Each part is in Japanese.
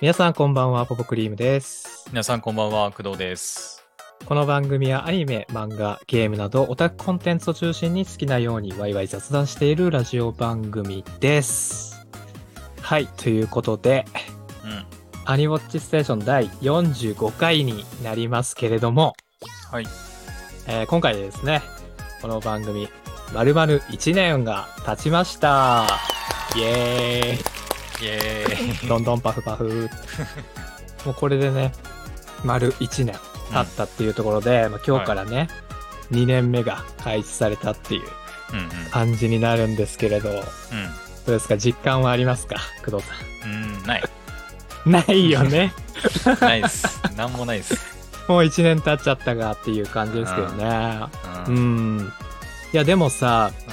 皆さんこんばんは、ポポクリームです。皆さんこんばんは、工藤です。この番組はアニメ、漫画、ゲームなどオタクコンテンツを中心に好きなようにワイワイ雑談しているラジオ番組です。はい、ということで、うん。アニウォッチステーション第45回になりますけれども、はい。えー今回でですね、この番組、まるまる1年が経ちました。イエーイイエーイ。どんどんパフパフ。もうこれでね、丸1年経ったっていうところで、まあ、今日からね、2年目が開始されたっていううんうん。感じになるんですけれど、どうですか？実感はありますか？工藤さうん。うん。ない。ん。ないよね？ないです。なんもないです。もう1年経っちゃったがっていう感じですけどね。う。うんん。いや、でもさ、う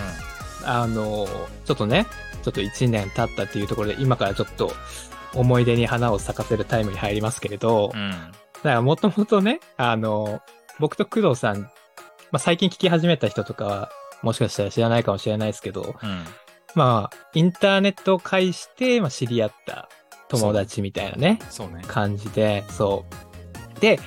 あの、ちょっとね、ちょっと1年経ったっていうところで、今からちょっと思い出に花を咲かせるタイムに入りますけれど、ん。うん。だからもともとね、あの、僕と工藤さん、まあ、最近聞き始めた人とかは、もしかしたら知らないかもしれないですけど、うん。まあ、インターネットを介して、まあ、知り合った友達みたいなね、ね。感じで、そう。で、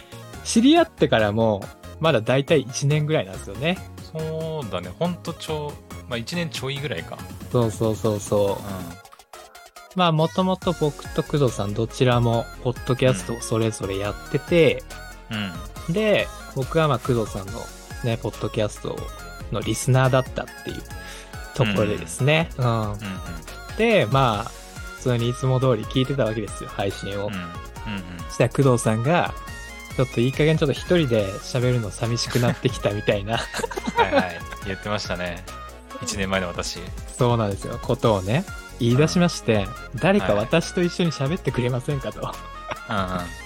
知り合ってからも、まだ大体1年ぐらいなんですよね。そうだね。ほんとちょ、まあ1年ちょいぐらいか。そうそうそうそう。まあ、もともと僕と工藤さんどちらも、ポッドキャストをそれぞれやってて、うん。うん。で、僕はまあ工藤さんのね、ポッドキャストのリスナーだったっていうところでですね。うん。うん。で、まあ、普通にいつも通り聞いてたわけですよ、配信を。うん。うん。そしたら工藤さんが、ちょっといい加減ちょっと一人で喋るの寂しくなってきたみたいな、はいはい。言ってましたね。1年前の私。そうなんですよ、ことをね、言い出しまして、誰か私と一緒に喋ってくれませんかと。うんうん。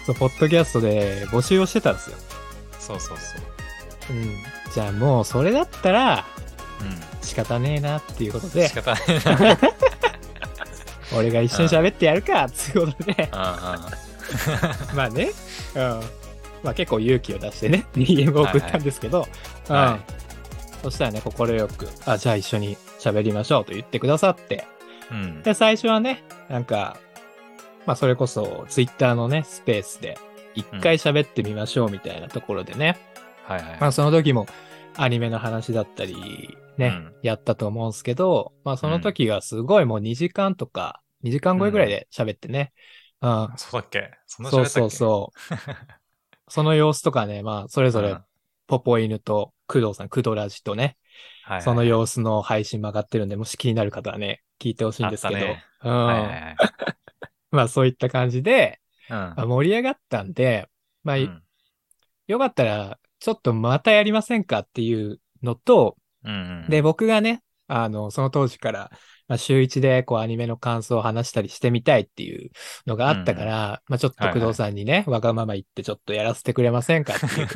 そう、ポッドキャストで募集をしてたんですよ。そうそうそう。うん。じゃあもうそれだったらう仕方ねえなっていうことん。で仕、方ないな。俺が一緒に喋ってやるかっていうことで、うんうん。まあね、うん。まあ結構勇気を出してね、DM を送ったんですけど、はうん。そしたらね、快く、あ、じゃあ一緒に喋りましょうと言ってくださって、うん。で、最初はね、なんか、まあそれこそ、ツイッターのね、スペースで、一回喋ってみましょうみたいなところでね、はいはい。まあその時も、アニメの話だったり、ね、うん。やったと思うんですけど、まあその時がすごいもう2時間とか、2時間超えぐらいで喋ってね、うん、そうだっけ？そんな喋ったっけ？そうそう。そ の様子とかね、まあ、それぞれうん、ポポ犬と工藤さん、工藤ラジとね、はいはいその様子の配信曲がってるんで、もし気になる方はね、聞いてほしいんですけど、あったね。うん、はいはいはい。まあ、そういった感じで、うん。まあ、盛り上がったんで、まあ、うん。よかったら、ちょっとまたやりませんかっていうのと、うんうん。で、僕がね、あの、その当時から、まあ、週一で、こう、アニメの感想を話したりしてみたいっていうのがあったから、まあ、ちょっと工藤さんにね、わがまま言ってちょっとやらせてくれませんかっていう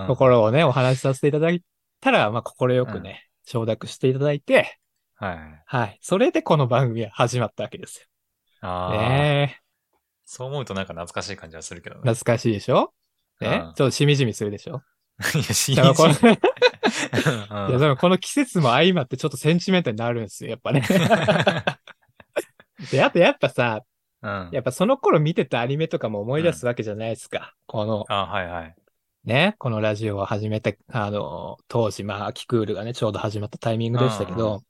う んところをね、お話しさせていただいたら、まあ、快くね、承諾していただいて、はいはい。はい。それでこの番組は始まったわけですよ。ああ、ねそう思うとなんか懐かしい感じはするけどえ。ね。懐かしいでしょ？ね、うんちょっとしみじみするでしょ？いや、しだからこのうんいや、でもこの季節も相まってちょっとセンチメンタルになるんですよ、やっぱね。で、あとやっぱさ、うん。やっぱその頃見てたアニメとかも思い出すわけじゃないですか。この、あはいはい。ね、このラジオを始めた、あの、当時、まあ、秋クールがね、ちょうど始まったタイミングでしたけど、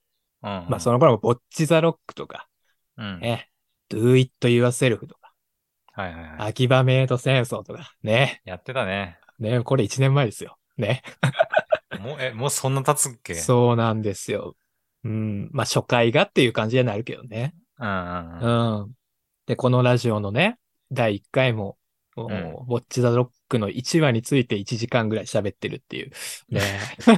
うん。まあ、その頃も、ボッチザロックとか、うん。ね、Do It Yourself とか、はいはいはい。秋葉メイド戦争とか、ね、やってたね。ね、これ1年前ですよ。ね。もう、え、もうそんな経つっけ？そうなんですよ。うん。まあ、初回がっていう感じになるけどね。うんうんうん。うん。で、このラジオのね、第1回も、もううんボッチザロックの1話について1時間ぐらい喋ってるっていう。ね。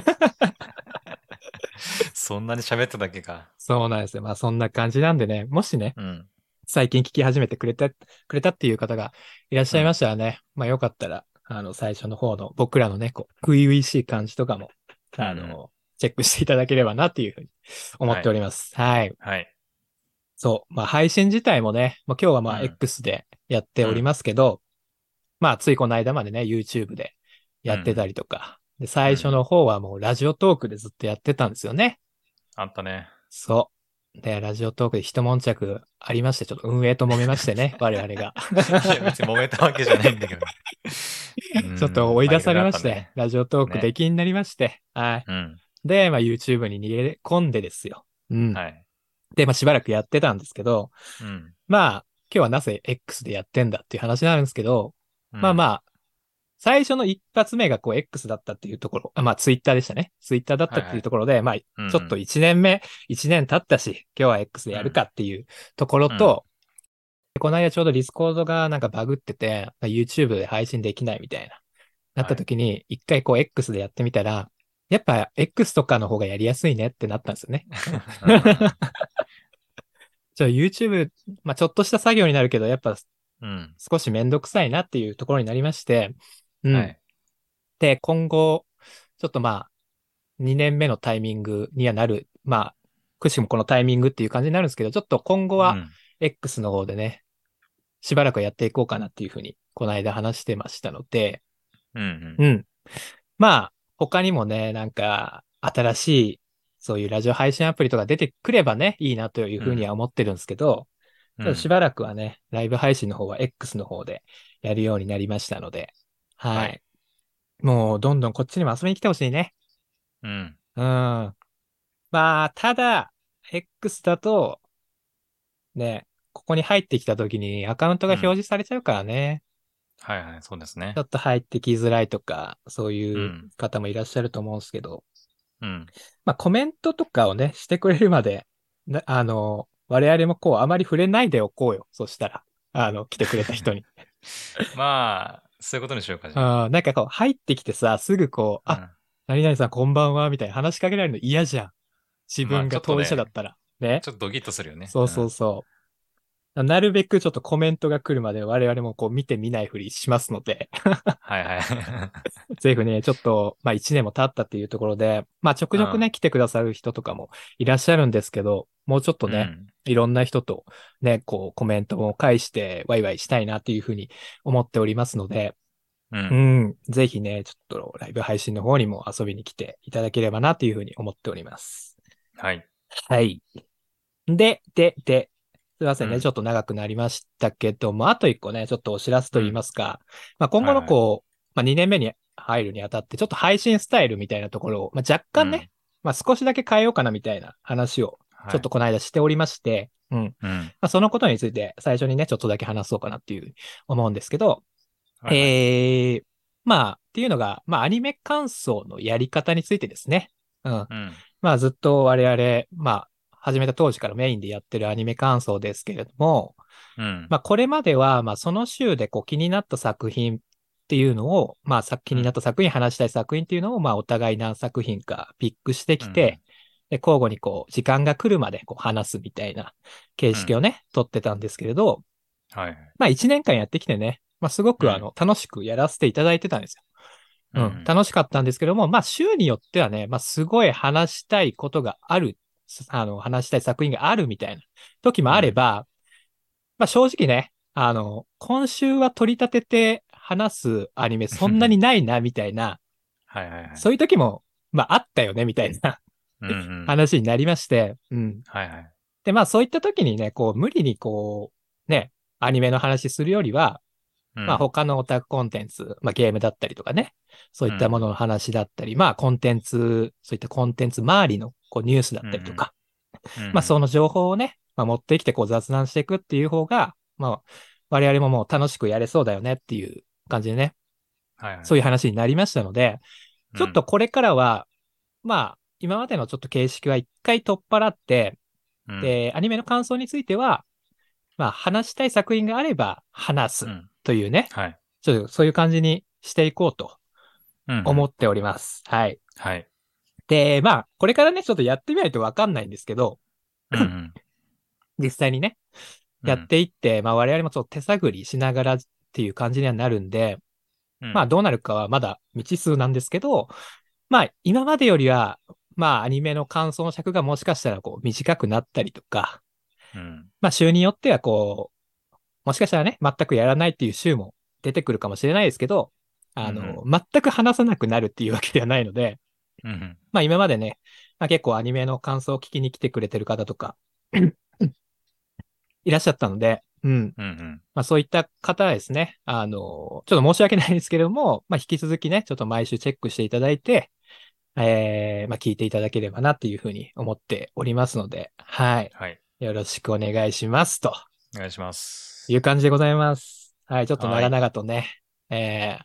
そんなに喋ってたっけか。そうなんですよ。まあそんな感じなんでね、もしね、うん。最近聞き始めてくれた、くれたっていう方がいらっしゃいましたらね、まあよかったら、あの、最初の方の僕らのね、こう、初々しい感じとかも、あの、チェックしていただければなっていうふうに思っております。はい。はい。そう。まあ配信自体もね、まあ今日はまあうん X でやっておりますけど、まあついこの間までね、YouTube でやってたりとか、で、最初の方はもうラジオトークでずっとやってたんですよね。あったね。そう。で、ラジオトークで一悶着ありまして、ちょっと運営と揉めましてね、我々が。いや、別に揉めたわけじゃないんだけど。ちょっと追い出されまして、ねラジオトークね出禁になりまして、はい。うん。で、まあ YouTube に逃げ込んでですよ。うん。はい。で、まあしばらくやってたんですけど、うん。まあ、今日はなぜ X でやってんだっていう話なんですけど、まあまあ。あ、最初の一発目がこう X だったっていうところ、あまあ Twitter でしたね。Twitter だったっていうところで、まあ、ちうんょっと1年目、1年経ったし、今日は X でやるかっていうところと、この間ちょうどディスコードがなんかバグってて、YouTube で配信できないみたいな、なった時に、一回こう X でやってみたら、やっぱ X とかの方がやりやすいねってなったんですよね。じゃあ YouTube、まあちょっとした作業になるけど、やっぱうん。少しめんどくさいなっていうところになりまして、うん。はい。で、今後、ちょっとまあ、2年目のタイミングにはなる、まあ、くしくもこのタイミングっていう感じになるんですけど、ちょっと今後はうん X の方でね、しばらくやっていこうかなっていうふうに、この間話してましたので、うんうん。うん。まあ、他にもね、なんか、新しい、そういうラジオ配信アプリとか出てくればね、いいなというふうには思ってるんですけど、ちょっとしばらくはね、ライブ配信の方は X の方でやるようになりましたので、はい。はいもう、どんどんこっちにも遊びに来てほしいね。うん。うん。まあ、ただ、X だと、ね、ここに入ってきた時にアカウントが表示されちゃうからね、はいはい、そうですねちょ。っと入ってきづらいとか、そうう。いうん方もいらっしゃると思うんですけど、うん。まあ、コメントとかをね、してくれるまで、なあの、我々もこう、あまり触れないでおこうよ。そしたら、あの、来てくれた人に。まあ、そういうことにしようか、じゃあ。あーなんかこう、入ってきてさ、すぐこう、あ、うん何々さんこんばんは、みたいな話しかけられるの嫌じゃん。自分が当事者だったら。ね。ちょっとドキッとするよね。そうそうそう。なるべくちょっとコメントが来るまで我々もこう見てみないふりしますので、うん。はいはい。ぜひね、ちょっと、まあ一年も経ったっていうところで、まあちょくちょくね、うん来てくださる人とかもいらっしゃるんですけど、もうちょっとね、いろんな人とね、こうコメントも返してワイワイしたいなっていうふうに思っておりますので、うん。ううん。ん、ぜひね、ちょっとライブ配信の方にも遊びに来ていただければなというふうに思っております。はい。はい。で、で、で、すいませんね、うんちょっと長くなりましたけども、あと一個ね、ちょっとお知らせと言いますか、まあ今後のこう、まあ2年目に入るにあたって、ちょっと配信スタイルみたいなところを、まあ若干ね、まあ少しだけ変えようかなみたいな話を、はい、ちょっとこの間しておりまして、うん。うん。まあそのことについて最初にね、ちょっとだけ話そうかなっていう思うんですけど、はい、えー、まあ、っていうのが、まあ、アニメ感想のやり方についてですね。うん。うん。まあ、ずっと我々、まあ、始めた当時からメインでやってるアニメ感想ですけれども、うん。まあ、これまでは、まあ、その週でこう気になった作品っていうのを、まあ、さ気になった作品、話したい作品っていうのを、まあ、お互い何作品かピックしてきて、で、交互にこう、時間が来るまでこう話すみたいな形式をね、取ってたんですけれど、はいはい。まあ、一年間やってきてね、まあ、すごうんくあの、楽しくやらせていただいてたんですよ。うん、楽しかったんですけども、まあ、週によってはね、まあ、すごい話したいことがある、あの、話したい作品があるみたいな時もあれば、まあ、正直ね、あの、今週は取り立てて話すアニメそんなにないな、みたいな、はいはいはい。そういう時も、まあ、あったよね、みたいなうんうん。話になりまして、うん。はいはい。で、まあ、そういった時にね、こう、無理にこう、ね、アニメの話するよりは、うん。まあ他のオタクコンテンツ、まあゲームだったりとかね、そういったものの話だったり、まあコンテンツ、そういったコンテンツ周りのこうニュースだったりとか、うんまあその情報をね、まあ、持ってきてこう雑談していくっていう方が、まあ我々ももう楽しくやれそうだよねっていう感じでね、はいはい。そういう話になりましたので、ちょっとこれからは、まあ今までのちょっと形式は一回取っ払って、うん、で、アニメの感想については、まあ話したい作品があれば話すうんというね、はい。ちょっとそういう感じにしていこうとうん思っております。はい。はい。で、まあ、これからね、ちょっとやってみないとわかんないんですけど、うんうん 実際にね、やっていって、まあ我々もちょっと手探りしながらっていう感じにはなるんで、うんまあどうなるかはまだ未知数なんですけど、まあ今までよりは、まあアニメの感想の尺がもしかしたらこう短くなったりとか、うんまあ週によってはこう、もしかしたらね、全くやらないっていう週も出てくるかもしれないですけど、あの、全く話さなくなるっていうわけではないので、うんうんまあ今までね、まあ結構アニメの感想を聞きに来てくれてる方とか、いらっしゃったので、うん。うんうん。まあそういった方はですね、あの、ちょっと申し訳ないんですけれども、まあ引き続きね、ちょっと毎週チェックしていただいて、えー、まあ聞いていただければなっていうふうに思っておりますので、はい。はい。よろしくお願いします。とお願いします。いう感じでございます。はい。ちょっと長々とね、えー、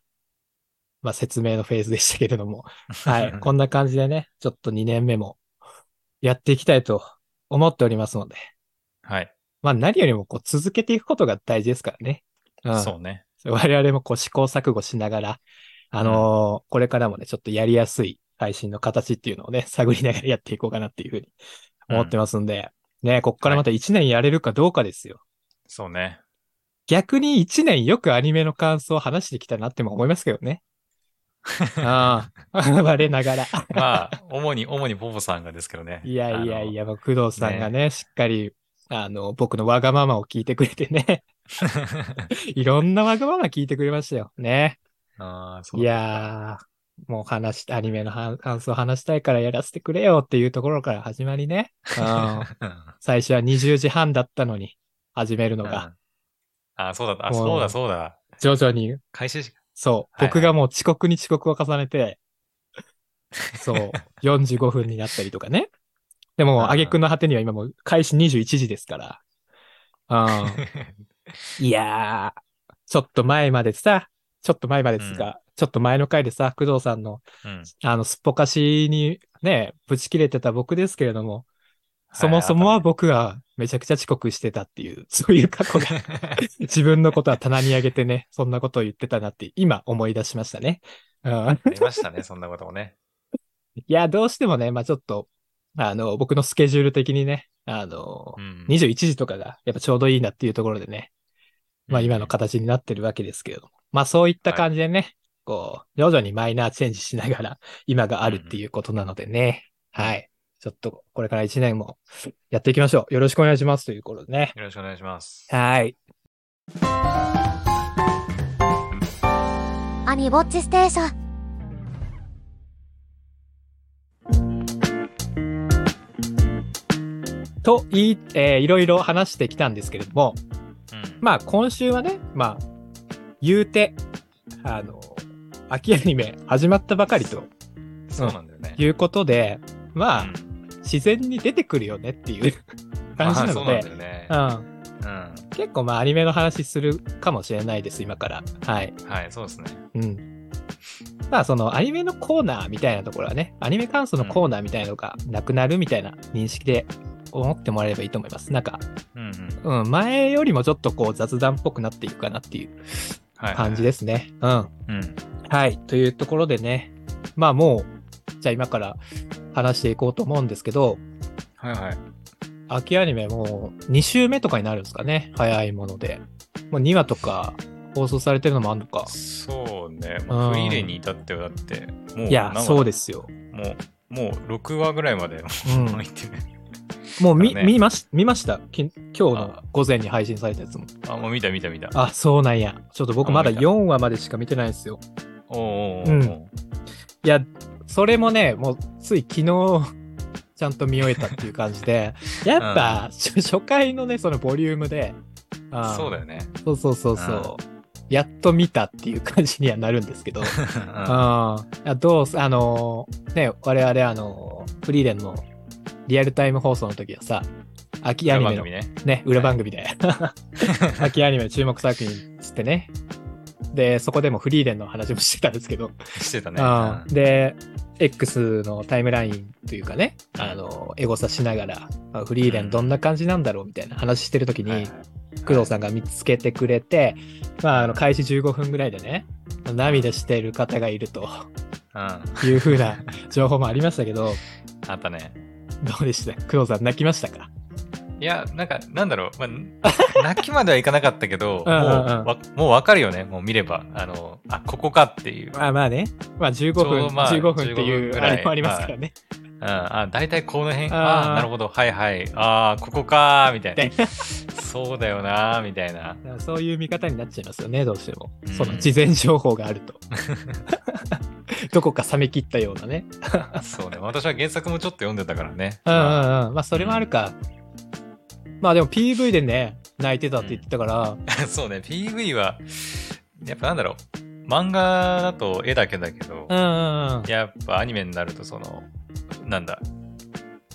まあ説明のフェーズでしたけれども、はい。こんな感じでね、ちょっと2年目もやっていきたいと思っておりますので、はい。まあ何よりもこう続けていくことが大事ですからね。うん。そうね。我々もこう試行錯誤しながら、あのーこれからもね、ちょっとやりやすい配信の形っていうのをね、探りながらやっていこうかなっていうふうに思ってますんで、ね、こっからまた1年やれるかどうかですよ。そうね。逆に1年よくアニメの感想を話してきたなっても思いますけどね。あ あ、我ながら。まあ、主に、主にポポさんがですけどね。いやいやいや。工藤さんがね、しっかり、あの、僕のわがままを聞いてくれてね、いろんなわがまま聞いてくれましたよ。ね。ああ、そういだやー、もう話し、アニメのは感想を話したいからやらせてくれよっていうところから始まりね。うん、最初は20時半だったのに、始めるのうんが、ああ、そうだった。あ、そうだ、そうだ。徐々に、開始し、そう、はいはい僕がもう遅刻に遅刻を重ねて、そう、45分になったりとかね。でも、うん挙句の果てには今もう開始21時ですから。うん。いやー、ちょっと前までさ、ちょっと前までですが、ちょっと前の回でさ、工藤さんの、うんあの、すっぽかしにね、ぶち切れてた僕ですけれども、そもそもは僕がめちゃくちゃ遅刻してたっていう、そういう過去が、自分のことは棚に上げてね、そんなことを言ってたなって今思い出しましたね。うん、ありましたね、そんなこともね。いや、どうしてもね、まあちょっと、あの、僕のスケジュール的にね、あの、うん。21時とかがやっぱちょうどいいなっていうところでね、まあ今の形になってるわけですけれども。まあそういった感じでね、こう、徐々にマイナーチェンジしながら 今があるっていうことなのでね。はい。ちょっとこれから1年もやっていきましょう。よろしくお願いしますということでね。よろしくお願いします。はい。アニボッチステーションと言い、えーいろいろ話してきたんですけれども、うん。まあ今週はね、まあ、言うて、あの、秋アニメ始まったばかりとそうなんだよね。いうことで、まあ、うん自然に出てくるよねっていう 感じなので。うん、うん。結構まあアニメの話するかもしれないです、今から。はい。はい、そうですね。うん。まあそのアニメのコーナーみたいなところはね、アニメ感想のコーナーみたいなのがなくなるみたいな認識で思ってもらえればいいと思います。なんか、うんうん。うん、前よりもちょっとこう雑談っぽくなっていくかなっていうはい。感じですね。うん。うん。はい。というところでね、まあもう、じゃあ今から話していこうと思うんですけど、はいはい。秋アニメもう2週目とかになるんですかね。早いもので。もう2話とか放送されてるのもあるのか。そうね。うんもうフリーレンに至ってはだって、もう、いや、そうでですよ。もう、もう6話ぐらいまで、うってる。もう見、見まし、見ました？き今日の午前に配信されたやつも。あ、もう見た見た見た。あ、そうなんや。ちょっと僕まだあ見た4話までしか見てないんですよ。うんいや、それもね、もうつい昨日、ちゃんと見終えたっていう感じで、やっぱ、初初回のね、そのボリュームで、そうだよね。そうそうそうそう。やっと見たっていう感じにはなるんですけど。うんああどうす、あのーね、我々あのーフリーレンのリアルタイム放送の時はさ、秋アニメのね。ね、裏番組で、秋アニメの注目作品つってね。で、そこでもフリーレンの話もしてたんですけど、してたね。あうん。で、X のタイムラインというかね、あの、エゴサしながら、あフリーレンどんな感じなんだろうみたいな話してる時に、はい。はい工藤さんが見つけてくれて、まあ、あの、開始15分ぐらいでね、涙している方がいるとうん。あいう風な情報もありましたけど、ったね。どうでした？工藤さん泣きましたか？いや、なんか、なんだろう。まあ、泣きまではいかなかったけど、もううんうんうんわ、もうわかるよね。もう見れば。あの、あ、ここかっていう。まあまあね、まあ15ちょう分、どまあ15分ってい15分うぐらいあれもありますからね。うん、あ、大体この辺、あーあなるほど、はいはい、ああ、ここかー、みたいでな。そうだよなー、みたいな。そういう見方になっちゃいますよね、どうしてもうん。その事前情報があると。どこか冷め切ったようなね。そうね。私は原作もちょっと読んでたからね。うんうんまあうん。まあそれもあるか。まあでも PV でね、泣いてたって言ってたから、そうね、PV は、やっぱなんだろう、漫画だと絵だけだけど、うんうんうん。やっぱアニメになるとその、なんだ、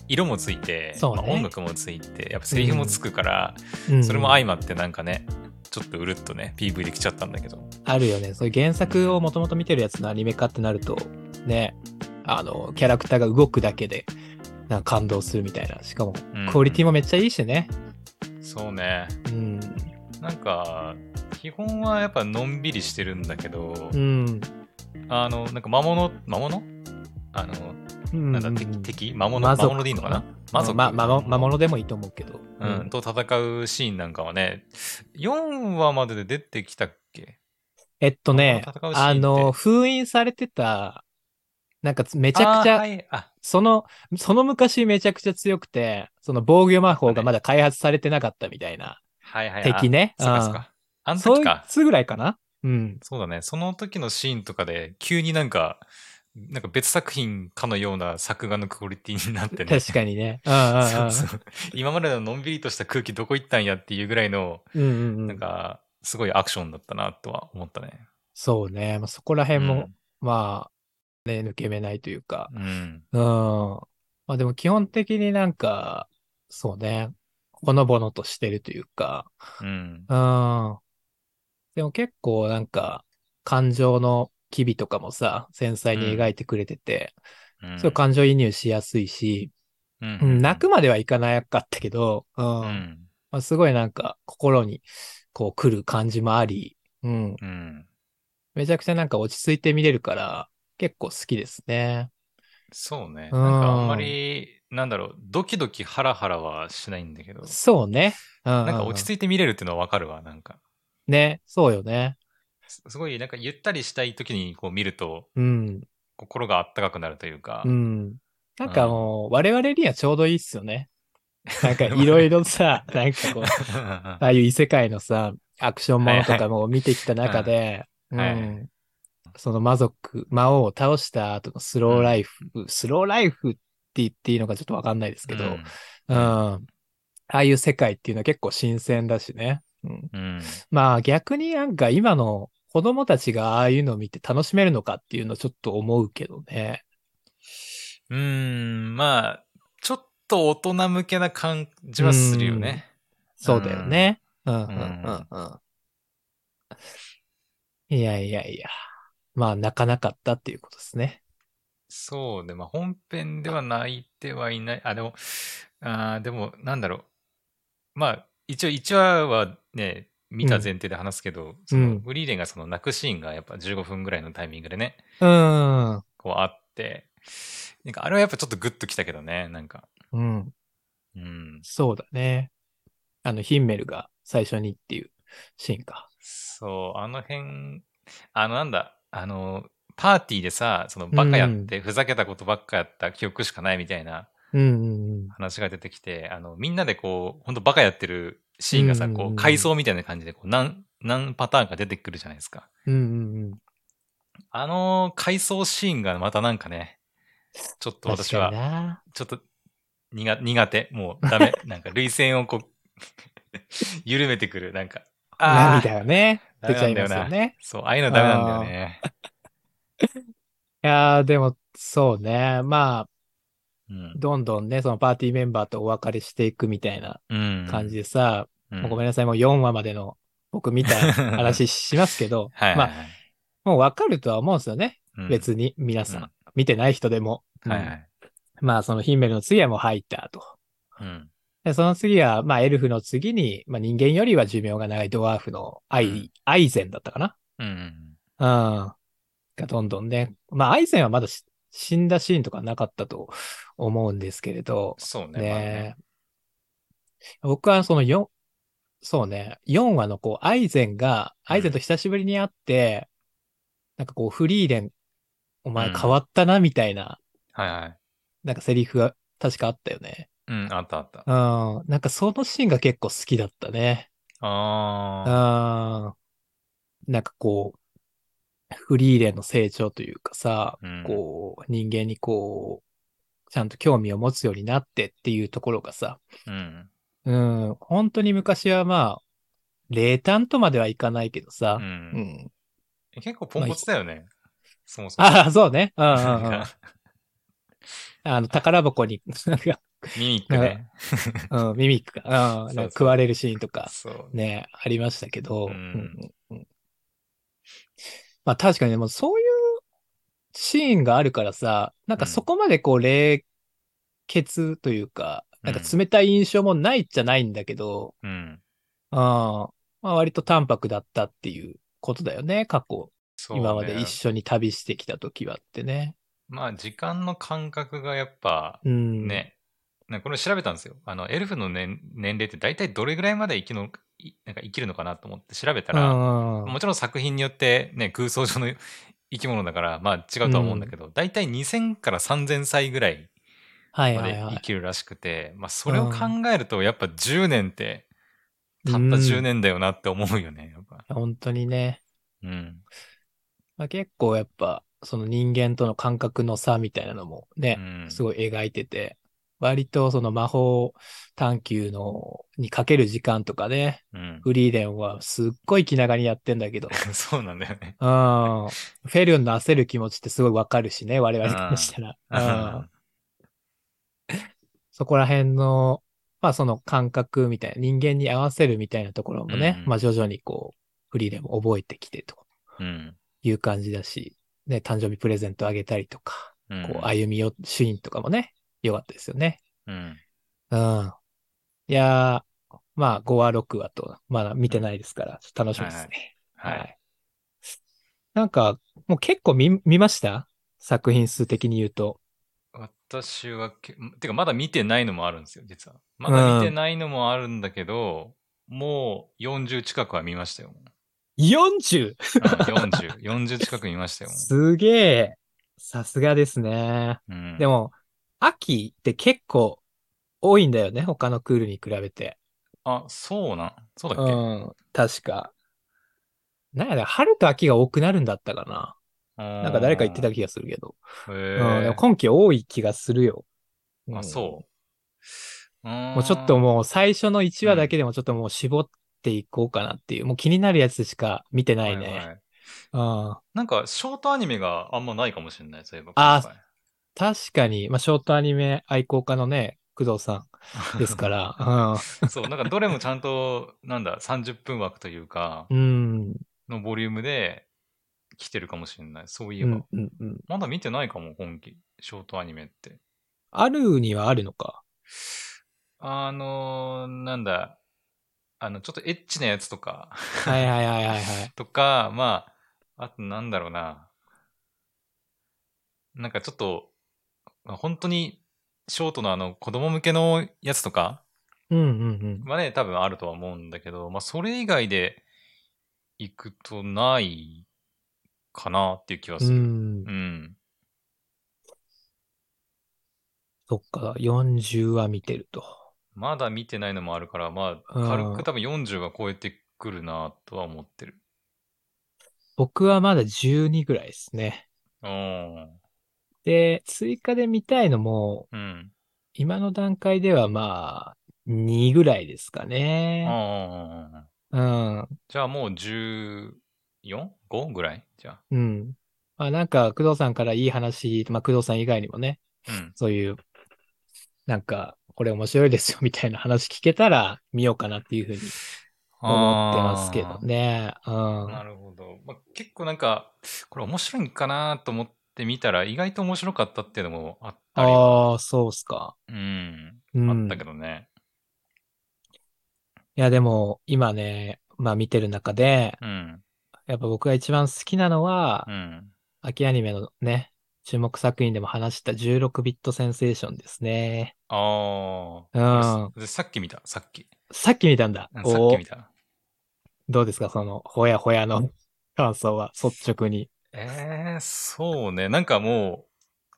色もついて、ねまあ音楽もついて、やっぱセリフもつくから、うんそれも相まってなんかね、ちょっとうるっとね、PV できちゃったんだけど。あるよね。そういう原作をもともと見てるやつのアニメ化ってなると、ね、あの、キャラクターが動くだけで、なんか感動するみたいな。しかも、うん。クオリティもめっちゃいいしね。そうね。うん。なんか、基本はやっぱのんびりしてるんだけど、うん。あの、なんか魔物、魔物？あの、うん。なんだ、敵、敵？魔物、魔物でいいのかな？魔族。ま、ま、魔物でもいいと思うけど。うん、と戦うシーンなんかはね、4話までで出てきたっけ？えっとねあの、封印されてた、なんかめちゃくちゃ、はい、あ、その、その昔めちゃくちゃ強くて、その防御魔法がまだ開発されてなかったみたいなはいはい。敵ね。あそうかそううんか。あのそい時か。つぐらいかな？うん。そうだね。その時のシーンとかで、急になんか、なんか別作品かのような作画のクオリティになってね。確かにね。そうそう今までののんびりとした空気どこ行ったんやっていうぐらいの、うんうんうんなんか、すごいアクションだったなとは思ったね。そうね。まあ、そこら辺も、うんまあ、ね、抜け目ないというか。うん。うん。まあでも基本的になんか、そうね。ほのぼのとしてるというか。うん。うん。でも結構なんか、感情の機微とかもさ、繊細に描いてくれてて、うんそう感情移入しやすいし、うんうん、泣くまではいかなかったけど、うん。うん。まあ、すごいなんか、心に、こう来る感じもあり、うん。うん。めちゃくちゃなんか落ち着いて見れるから、結構好きですね。そうね。うんなんかあんまり、なんだろう、ドキドキハラハラはしないんだけど、そうね。うんうんうん。なんか落ち着いて見れるっていうのはわかるわ、なんか。ね、そうよね。すすごい、なんかゆったりしたい時にこう見ると、うん。心があったかくなるというか。うん。なんかもう、我々にはちょうどいいっすよね。なんかいろいろさ、なんかこう、ああいう異世界のさ、アクションものとかも見てきた中で、はいはいうん。その魔族、魔王を倒した後のスローライフ、スローライフって言っていいのかちょっとわかんないですけど、うん。ああいう世界っていうのは結構新鮮だしね。うん。うん。まあ逆になんか今の子供たちがああいうのを見て楽しめるのかっていうのをちょっと思うけどね。うーん、まあ、ちょっと大人向けな感じはするよね。そうだよね。うん、うん、ううんん、うん。いやいやいや。まあ泣かなかったっていうことですね。そうね。まあ本編では泣いてはいない。あ、でも、あーでも、なんだろう。まあ、一応1話はね、見た前提で話すけど、そのフリーレンがその泣くシーンがやっぱ15分ぐらいのタイミングでね、うん。こうあって、なんかあれはやっぱちょっとグッときたけどね、なんか。うん。うん。そうだね。あの、ヒンメルが最初にっていうシーンか。そう、あの辺、あのなんだ、あの、パーティーでさ、そのバカやって、ふざけたことばっかやった記憶しかないみたいな。話が出てきて、あの、みんなでこう、ほんとバカやってるシーンがさ、こう、回想みたいな感じで、こう、何、何パターンか出てくるじゃないですか。うんうんうん。あの、回想シーンがまたなんかね、ちょっと私は、な。ちょっと苦苦手。もうダメ。なんか、涙腺をこう、緩めてくる。なんか、あ涙がね、出ちゃないますよね。そう、ああいうのダメなんだよね。いやー、でも、そうね。まあ、うん。どんどんね、そのパーティーメンバーとお別れしていくみたいなうん。感じでさ、うん。ごめんなさい、もう4話までの僕見た話しますけど、はいはいはい。まあ、もうわかるとは思うんですよね。うん別に、皆さん。うん見てない人でも。うんはいはい。まあ、そのヒンメルの次はもう入ったと。うん。で、その次は、まあ、エルフの次に、まあ、人間よりは寿命が長いドワーフのアイ、うんアイゼンだったかな？うん。うん。がどんどんね。まあ、アイゼンはまだし死んだシーンとかなかったと思うんですけれど、そうね。まあね僕はその4、そうね、4話のこう、アイゼンが、アイゼンと久しぶりに会って、なんかこう、フリーレン、お前うん変わったな、みたいな、はいはい。なんかセリフが確かあったよね。うん、あったあった。うん。なんかそのシーンが結構好きだったね。あうん。なんかこう、フリーレンの成長というかさ、うんこう、人間にこう、ちゃんと興味を持つようになってっていうところがさ、ー。うん。うん。本当に昔はまあ、冷淡とまではいかないけどさう。。うんん。結構ポンコツだよね。そもそも。ああ、そうね。うんうんうん。あの、宝箱に、なんか、ミミックね。うん、ミミックが、うか食われるシーンとか。ね、ありましたけど、うんうんうんまあ確かにでもそういうシーンがあるからさ、なんかそこまでこう冷血というか、うんなんか冷たい印象もないじゃないんだけど、うん。あまあ割と淡白だったっていうことだよね、過去。ね今まで一緒に旅してきた時はってね。まあ、時間の感覚がやっぱ、うん。。ね、なんかこれ調べたんですよ。あの、エルフの年年齢って大体どれぐらいまで生きのいなんか生きるのかなと思って調べたうら、ん。もちろん作品によってね、空想上の生き物だから、まあ違うとは思うんだけど、大体2000から3000歳ぐらいまで。生きるらしくて、まあそれを考えると、やっぱ10年って、たったうん10年だよなって思うよね、やっぱ。本当にね。うん。まあ、結構やっぱ、その人間との感覚の差みたいなのもね、うんすごい描いてて、割とその魔法探求のにかける時間とかね、うん。フリーレンはすっごい気長にやってんだけど、そうなんだよね。うん。フェルンの焦る気持ちってすごいわかるしね、我々からしたら。うん。そこら辺の、まあその感覚みたいな、人間に合わせるみたいなところもね、うんまあ徐々にこう、フリーレンも覚えてきてとうん。いう感じだし、ね、誕生日プレゼントあげたりとか、うん。こう、歩み寄シーンとかもね、良かったですよね。うん。うん。いやー、まあ5話、6話と、まだ見てないですから、ちょっと楽しみですね。はい。なんか、もう結構見、見ました？作品数的に言うと。私はけ、てかまだ見てないのもあるんですよ、実は。まだ見てないのもあるんだけど、もう40近くは見ましたよ。40! うん、40、40近く見ましたよ。すげえ。さすがですね。うん、でも、秋って結構多いんだよね。他のクールに比べて。あ、そうなん？そうだっけ、うん。確か。なんやだ、春と秋が多くなるんだったかな。なんか誰か言ってた気がするけど。へうん。でえも今期多い気がするよ。あ、そう。もうちょっともう最初の1話だけでもちょっともう絞っていこうかなっていう、もう気になるやつしか見てないはいね。はいうん。なんか、ショートアニメがあんまないかもしれない、そういえば。あ確かに、まあ、ショートアニメ愛好家のね、工藤さんですから。そう、なんかどれもちゃんと、なんだ、30分枠というかう、ん。のボリュームで来てるかもしれない。そういえば。うん。うん。うん。まだ見てないかも、今期。ショートアニメって。あるにはあるのか？あのーなんだ、あの、ちょっとエッチなやつとか、はいはいはいはいはい。とか、まあ、あとなんだろうな。なんかちょっと、まあ本当にショートのあの子供向けのやつとかうんうんはね、多分あるとは思うんだけど、まあそれ以外で行くとないかなっていう気はうん。うする。んう。ん。そっか、40は見てると。まだ見てないのもあるから、まあうん軽く多分40は超えてくるなとは思ってる。僕はまだ12ぐらいですね。うん。で、追加で見たいのも、うん。今の段階ではまあ、2ぐらいですかね。じゃあもう 14?5 ぐらい？じゃうん。まあなんか、工藤さんからいい話、まあ工藤さん以外にもね、あ。うん。そういう、なんか、これ面白いですよみたいな話聞けたら見ようかなっていうふうに思ってますけどね。う。ん。なるほど。まあ、結構なんか、これ面白いんかなと思ってみたら、意外と面白かったっていうのもあったりは。ああ、そうっすか。うん。うん。あったけどね。いや、でも、今ね、まあ見てる中で、うん。やっぱ僕が一番好きなのはう、ん。秋アニメのね、注目作品でも話した16ビットセンセーションですね。ああ。うん俺さっき見た、さっき。さっき見たんだ。うんさっき見た。どうですか？その、ほやほやの 感想は、率直に。ええそうね。なんかも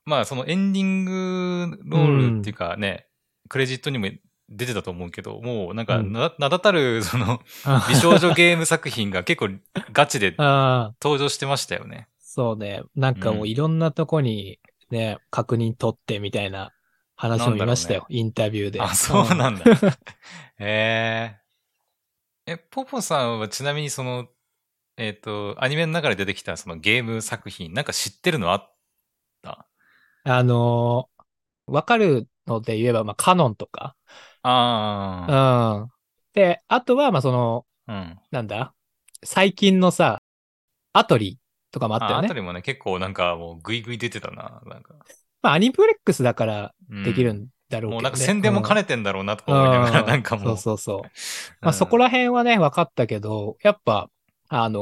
う、まあそのエンディングロールっていうかね、クレジットにも出てたと思うけど、もうなんかうんな、名だたるそのあ美少女ゲーム作品が結構ガチで あ、登場してましたよね。そうね。なんかもううんいろんなとこにね、確認取ってみたいな話も見ましたよ、インタビューで。あ、そうなんだ。うんへ え。え、ポポさんはちなみにその、えっ、と、アニメの中で出てきたそのゲーム作品、なんか知ってるのあった？あのーわかるので言えば、まあ、カノンとか。あうん。で、あとは、まあ、その、あ、うん。なんだ？最近のさ、アトリとかもあったあ、よね。あたりもね、結構なんかもうグイグイ出てたな。なんか。まあ、アニプレックスだからうんできるんだろうけど、ねもうなんか宣伝も兼ねてんだろうなとかうん思いながら、うんなんかもう。そうそうそう。まあ、そこら辺はね、分かったけど、やっぱ、あの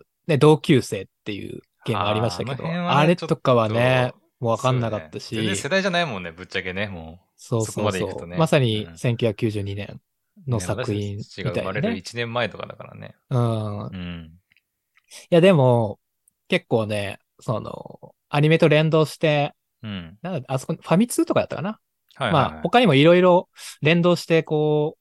ーね、同級生っていうゲームありましたけど、あーあれとかはねもう分かんなかったし、ね世代じゃないもんね、ぶっちゃけね、もそうそこそうそう。ねまさにうん1992年う。のね作品み私たちが生まれるたいなね。1年前とかだからね。うん。いうん。や、でも、結構ね、その、アニメと連動して、うん。なんだ、あそこ、ファミ通とかだったかな、はい。まあ、他にもいろいろ連動して、こ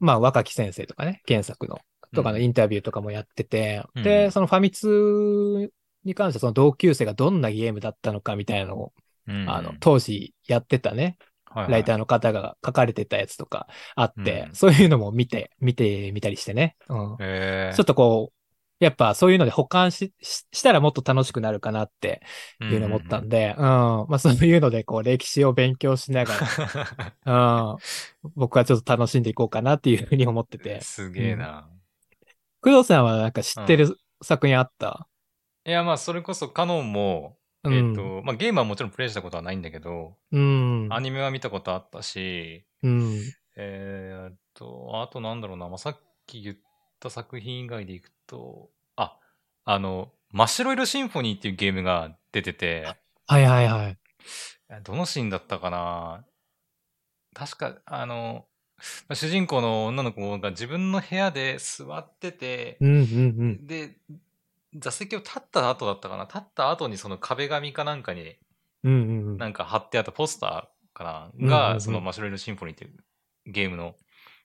う、まあ、若き先生とかね、原作の、とかのうん。インタビューとかもやってて、うん。で、そのファミ通に関してはその同級生がどんなゲームだったのかみたいなのを、うん。あの、当時やってたね、はいはい。ライターの方が書かれてたやつとかあって、うん。そういうのも見て、見てみたりしてね。うん。ちょっとこう、やっぱそういうので保管しししたらもっと楽しくなるかなっていうのを思ったんで、うん。まあそういうのでこう歴史を勉強しながら、うん、僕はちょっと楽しんでいこうかなっていうふうに思ってて。すげえな。工藤さんはなんか知ってる作品あった、いや、まあ、それこそカノンも、うん、えっ、と、まあ、ゲームはもちろんプレイしたことはないんだけど、うん。アニメは見たことあったし、うん。えーっと、あとなんだろうな、まあ、さっき言った作品以外でいくと、あ、あの、真っ白色シンフォニーっていうゲームが出てて、はいはいはい。どのシーンだったかな？確か、あの、まあ主人公の女の子が自分の部屋で座っててう、んうんうん。で、座席を立った後だったかな立った後にその壁紙かなんかに。なんか貼ってあったポスターかなうんうんうんが、そのマシュロイルシンフォニーっていうゲームの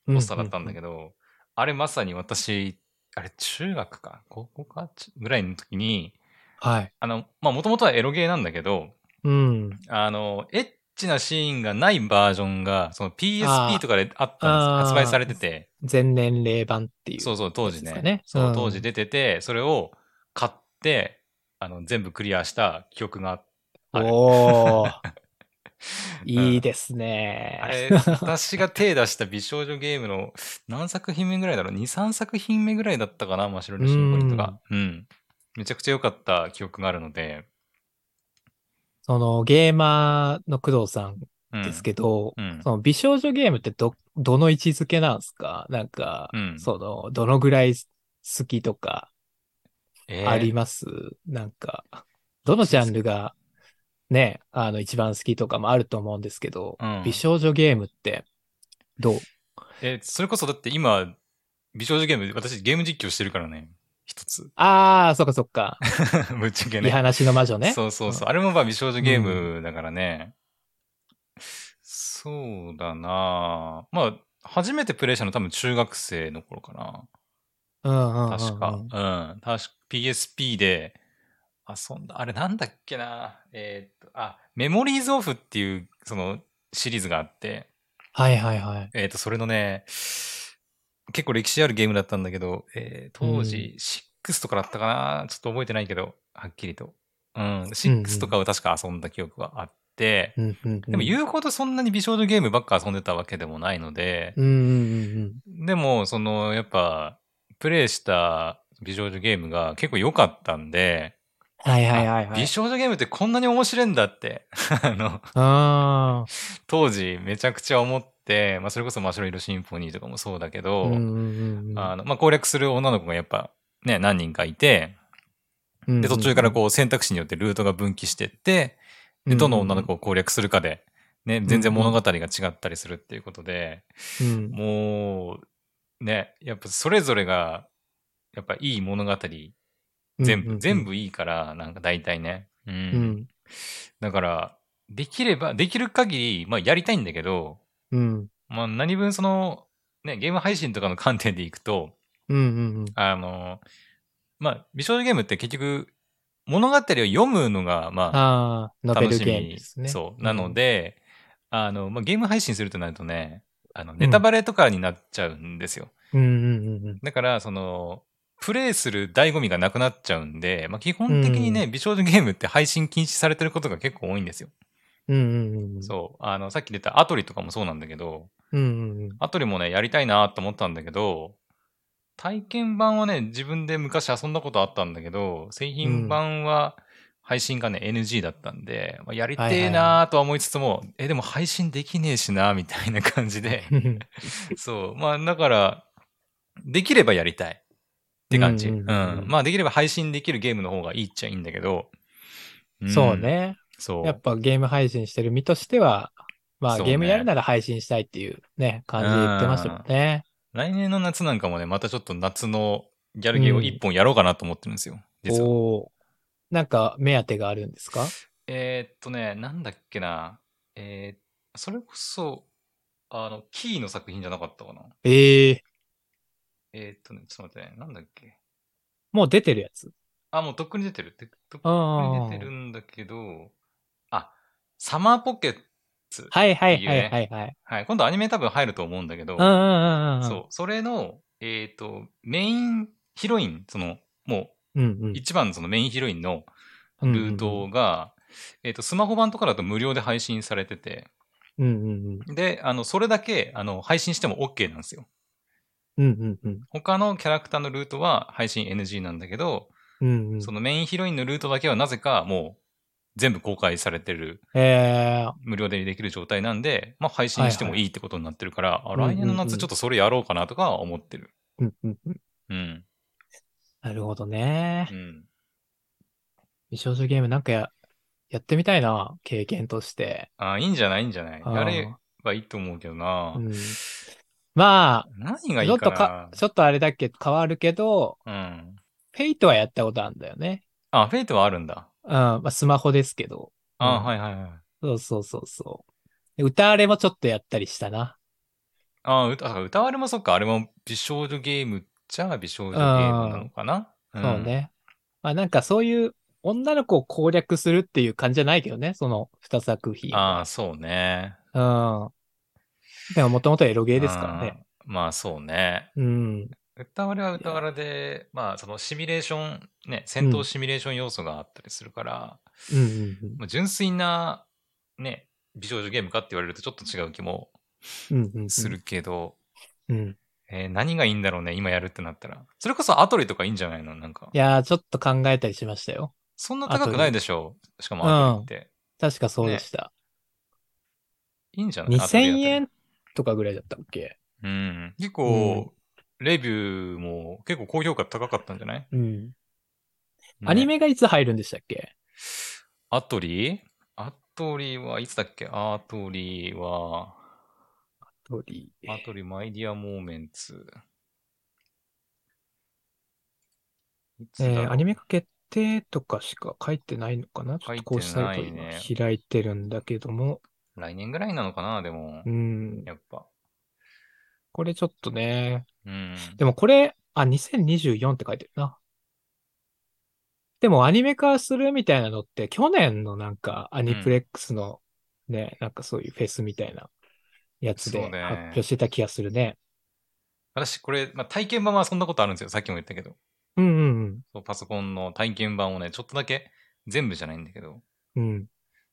ポスターだったんだけど、あれまさに私、あれ中学か？高校か？ちぐらいの時に、はい。あの、まあもともとはエロゲーなんだけど、うん。あの、エッチなシーンがないバージョンが、そのあ PSP ーとかであったんです発売されてて。全年齢版っていう。そうそう、当時ね。そうう、ん当時出てて、それを買って、あの、全部クリアした記憶がある。おー。いいですね。あれ、私が手出した美少女ゲームの何作品目ぐらいだろう ?2、3作品目ぐらいだったかなマシュルシンフォニーとか。うん。めちゃくちゃ良かった記憶があるので。そのゲーマーの工藤さんうん。ですけど、うん。その美少女ゲームってど、どの位置づけなんですか？なんか、うんその、どのぐらい好きとかえーあります、なんか、どのジャンルがね、あの一番好きとかもあると思うんですけど、うん美少女ゲームってどう？え、それこそだって今、美少女ゲーム、私ゲーム実況してるからね。一つ。ああ、そっかそっか。ぶっちゃけ見ね。話の魔女ね。そうそうそう。あれもまあ美少女ゲームだからね。そうだなまあ、初めてプレイしたの多分中学生の頃かな。うんうんうんうん。確か。うん。確か PSP で遊んだ。あれなんだっけなえーっと、あ、メモリーズオフっていうそのシリーズがあって、はいはいはい。えーっと、それのね、結構歴史あるゲームだったんだけど、えー当時6とかだったかな？ちょっと覚えてないけど、はっきりと。うん。6とかを確か遊んだ記憶があって、うんうんうん、でも言うほどそんなに美少女ゲームばっか遊んでたわけでもないので、うんうんうんでも、その、やっぱ、プレイした美少女ゲームが結構良かったんで、はいはいはいはい。美少女ゲームってこんなに面白いんだって、あの、あ当時めちゃくちゃ思って、まあそれこそ真っ白色シンフォニーとかもそうだけあ。ど、あの、まあ攻略する女の子がやっぱね、何人かいて、うん。で、途中からこう選択肢によってルートが分岐してって、で、どの女の子を攻略するかで、ね、全然物語が違ったりするっていうことで、うん、もう、ね、やっぱそれぞれが、やっぱいい物語、全部、全部いいから、なんか大体ね。うん。うん。だから、できれば、できる限り、まあやりたいんだけど、うん。まあ何分その、ね、ゲーム配信とかの観点でいくと、うんうんうん。あの、まあ、美少女ゲームって結局、物語を読むのが、まあ、楽しみね。そう。なので、あの、まあ、ゲーム配信するとなるとね、あの、ネタバレとかになっちゃうんですよ。うんうんうんうん。だから、その、プレイする醍醐味がなくなっちゃうんで、まあ、基本的にね、う美少女ゲームって配信禁止されてることが結構多いんですよ。うんうんうん。そう。あの、さっき出たアトリとかもそうなんだけど、うんうんうん。アトリもね、やりたいなと思ったんだけど、体験版はね、自分で昔遊んだことあったんだけど、製品版は配信がね、NG だったんで、まあ、やりてえなとは思いつつも、え、でも配信できねえしな、みたいな感じで、そう。まあ、だから、できればやりたいって感じ。うんんううんうんうんまあ、できれば配信できるゲームの方がいいっちゃいいんだけど、んそう。ね。そう。やっぱゲーム配信してる身としては、まあそうねゲームやるなら配信したいっていうね、感じで言ってましたもんね。来年の夏なんかもね、またちょっと夏のギャルゲーを一本やろうかなと思ってるんですよ。実は。おなんか目当てがあるんですか？えーっとね、なんだっけな。えー、それこそ、あの、キーの作品じゃなかったかな。えええーっとね、ちょっと待ってね、なんだっけ。もう出てるやつ？あ、もうとっくに出てる。てとっくに出てるんだけど、あ、サマーポケッツ。はいはいはいっていうねはいはい。はい。今度アニメ多分入ると思うんだけど、うんうんうんうん。そう。それの、えーっと、メインヒロイン、その、もうんうんう、。一番のそのメインヒロインのうんうんうんルートが、えーっと、スマホ版とかだと無料で配信されてて、うんうんうん。で、あの、それだけ、あの、配信しても OK なんですよ。うんうんうん。他のキャラクターのルートは配信 NG なんだけど、うんうん。そのメインヒロインのルートだけはなぜかもう全部公開されてる、えー、無料でできる状態なんで、まあ配信してもいいってことになってるから、あいはい来年の夏ちょっとそれやろうかなとかは思ってる。うんうんうん。うん。なるほどねう。ん。美少女ゲームなんかや、やってみたいな、経験として。あいいんじゃない？いいんじゃない？やればいいと思うけどな。うん。まあ、何がいいちょっとかか、ちょっとあれだっけ、変わるけど、な。うん。フェイトはやったことあるんだよね。あ、フェイトはあるんだ。うん、まあ、スマホですけど。あ、うんはいはいはい。そうそうそうそう。でうたわれもちょっとやったりしたな。あうた、あうたわれもそっか、あれも美少女ゲームじゃあ美少女ゲームなのかな？そう。ね。まあなんかそういう女の子を攻略するっていう感じじゃないけどね、その二作品うんああ、は。そうね。うん。でももともとエロゲーですからね。うん。まあそうね。うん。歌われは歌われで、まあそのシミュレーション、ね、戦闘シミュレーション要素があったりするから、うんうんうんまあ純粋な、ね、美少女ゲームかって言われるとちょっと違う気もうんうんうん。するけど、うん。えー何がいいんだろうね、今やるってなったら。それこそアトリとかいいんじゃないの？なんかい。やー、ちょっと考えたりしましたよ。そんな高くないでしょしかもアトリって。確かそうでした。いいんじゃない？アトリ2000アトリ円とかぐらいだったっけ？うん。結構、レビューも結構高評価高かったんじゃない、うん。ねアニメがいつ入るんでしたっけ？アトリ？アトリはいつだっけ？アトリは、トリアトリマイディアモーメンツ。えーアニメ化決定とかしか書いてないのかな？ちょっと公式サイト開いてるんだけども。来年ぐらいなのかなでもう、ん。やっぱ。これちょっとね。うん。でもこれ、あ、2024って書いてるな。でもアニメ化するみたいなのって、去年のなんかアニプレックスのね、なんかそういうフェスみたいなやつで発表してた気がするね。私、これ、まあ、体験版はそんなことあるんですよ。さっきも言ったけど。うんうんそうパソコンの体験版をね、ちょっとだけ、全部じゃないんだけど、うん。うん。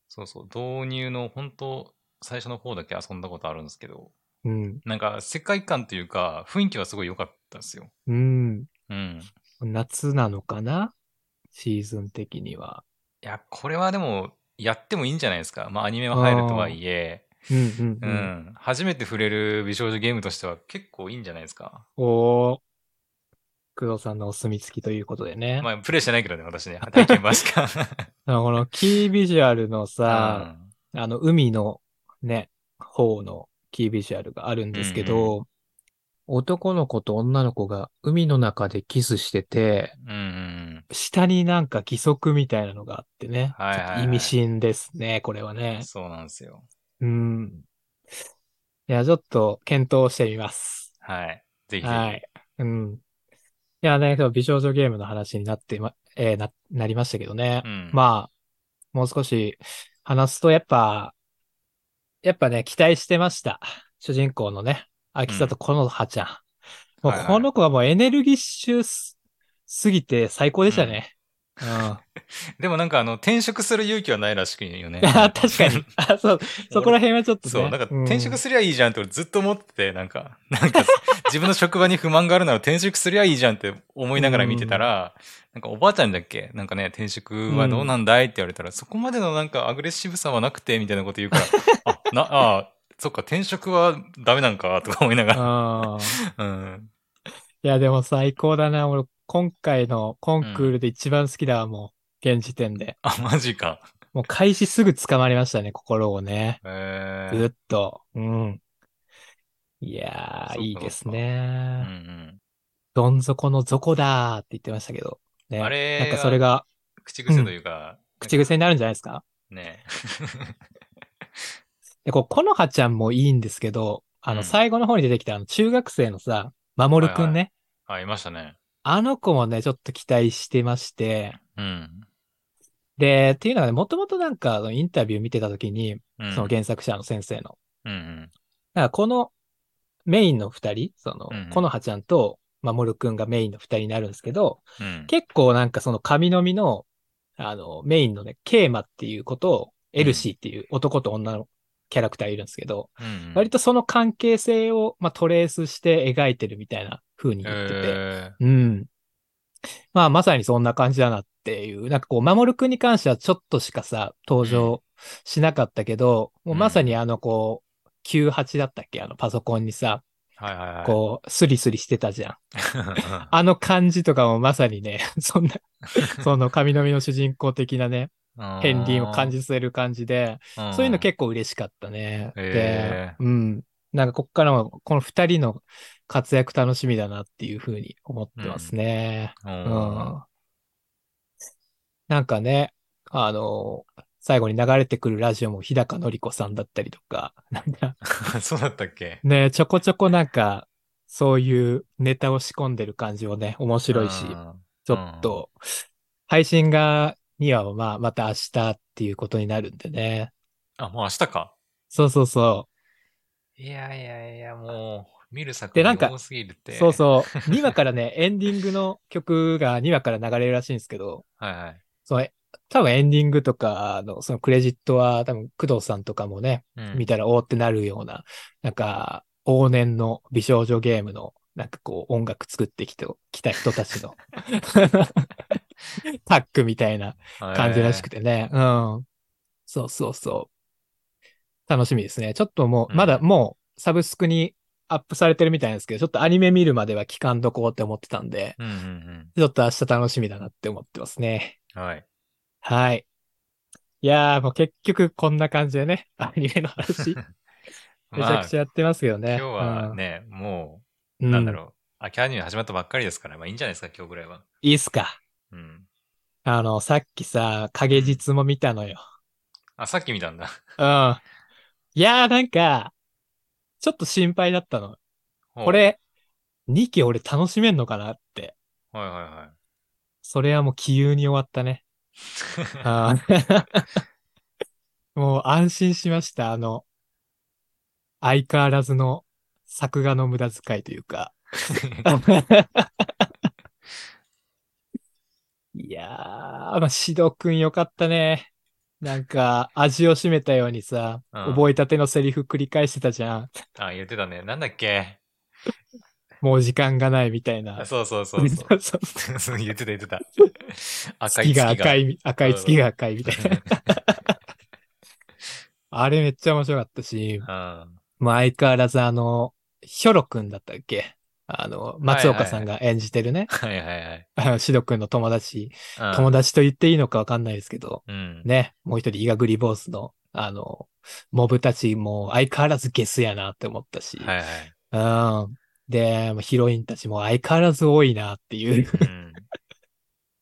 そうそう、導入の本当、最初の方だけ遊んだことあるんですけど、うん。なんか世界観というか、雰囲気はすごい良かったですよ。うん。うん。夏なのかな？シーズン的には。いや、これはでも、やってもいいんじゃないですか。まあ、アニメは入るとはいえ、うんうんううん。ん。初めて触れる美少女ゲームとしては結構いいんじゃないですか。おー。工藤さんのお墨付きということでね。まあ、プレイしてないけどね、私ね。体験版しか。あのこのキービジュアルのさ、うんあの、海のね、方のキービジュアルがあるんですけど、うん男の子と女の子が海の中でキスしてて、うんうん下になんか義足みたいなのがあってね。はいはいはい意味深ですね、これはうねん。。そうなんですよ。うん。いや、ちょっと検討してみます。はい。ぜひぜひ。はい。うん。いやね、美少女ゲームの話になってま、えーな、なりましたけどね。うんまあ、もう少し話すと、やっぱ、やっぱね、期待してました。主人公のね、秋里このはちゃん。もうはいはいこの子はもうエネルギッシュすすぎて最高でしたね。うん。でもなんかあの、転職する勇気はないらしくよね。あ確かに。あそう、そこら辺はちょっとね。そう、なんか転職すすりゃいいじゃんって俺ずっと思ってて、なんか、なんか自分の職場に不満があるなら転職すりゃいいじゃんって思いながら見てたら、なんかおばあちゃんだっけ？なんかね、転職はどうなんだいって言われたら、そこまでのなんかアグレッシブさはなくて、みたいなこと言うから、あ、な、あ、そっか、転職はダメなんかとか思いながら。うん。いや、でも最高だな。俺、今回のコンクールで一番好きだわ、もう。現時点で。あ、マジか。もう開始すぐ捕まりましたね、心をね。えずっと。うん。いやー、いいですうんうね。ん。どん底の底だーって言ってましたけど。ね。あれなんかそれが口癖というか、口癖になるんじゃないですか？ね。で、こう、このはちゃんもいいんですけど、あの、うん最後の方に出てきたあの、中学生のさ、まもるくんね。あ、いましたね。あの子もね、ちょっと期待してまして、うん。で、っていうのはね、もともとなんか、インタビュー見てた時に、うん。その原作者の先生の。うんうん。だからこのメインの二人、そのうんうん、このはちゃんと、まもるくんがメインの二人になるんですけど、うん。結構なんかその神の実の、あの、メインのね、ケーマっていうことを、エルシーっていう男と女のキャラクターいるんですけど、うん割とその関係性を、まあ、トレースして描いてるみたいな風に言ってて、えうん。まあ、まさにそんな感じだなっていう、なんかこう、守くんに関してはちょっとしかさ、登場しなかったけど、もうまさにあの、こう、98だったっけ？あの、パソコンにさ、ーはいはいはい。こう、スリスリしてたじゃん。う あの感じとかもまさにね、そんな、その神の実の主人公的なね、ん片鱗を感じさせる感じで、うんそういうの結構嬉しかったね。でへ、うん。なんかこっからも、この二人の活躍楽しみだなっていうふうに思ってますね。ううんん。なんかね、あの、最後に流れてくるラジオも日高のり子さんだったりとか、なんか そうだったっけ？ね、ちょこちょこなんか、そういうネタを仕込んでる感じもね、面白いし、ちょっと、配信が、にはまあ、また明日っていうことになるんでね。あ、もう明日か。そうそうそいやいやいや、もう、見る作でなんか品多すぎるって。う。そうそう。2話からね、エンディングの曲が2話から流れるらしいんですけど、はいはい。その、多分エンディングとかの、そのクレジットは多分工藤さんとかもね、うん見たらおーってなるような、なんか、往年の美少女ゲームの、なんかこう、音楽作ってきて、きた人たちの、タッグみたいな感じらしくてね。うん。そうそうそう。楽しみですね。ちょっともう、うんまだもう、サブスクにアップされてるみたいなんですけど、ちょっとアニメ見るまでは期間どこうって思ってたんで、うんうんちょっと明日楽しみだなって思ってますね。うん。はい。はい。いやー、もう結局こんな感じでね、アニメの話、めちゃくちゃやってますけどね。今日はね、もうん、う、なんだう。ろう。秋アニメ始まったばっかりですから、まあいいんじゃないですか、今日ぐらいは。いいっすか？うん。あの、さっきさ、影実も見たのよ。あ、さっき見たんだ。うん。いやー、なんか、ちょっと心配だったの。こ。れ、2期俺楽しめんのかなって。はいはいはい。それはもう気憂に終わったね。もう安心しました。あの、相変わらずの作画の無駄遣いというか。いやー、まあ、シドくんよかったね。なんか、味を占めたようにさ、うん覚えたてのセリフ繰り返してたじゃん。あ、言ってたね。なんだっけ？もう時間がないみたいなあ。そうそうそうそそうそうう。そ う言ってた言ってた。赤月い月が。が赤い、赤い月が赤いみたいな。あれめっちゃ面白かったし、うん。まあ相変わらずあの、ヒョロくんだったっけ？あの、松岡さんが演じてるね。はいはいはい。あのシドくんの友達。うん友達と言っていいのかわかんないですけど、うん。ね。もう一人、イガグリボースの、あの、モブたちも相変わらずゲスやなって思ったし。はいはい。うん。で、ヒロインたちも相変わらず多いなっていう。うん。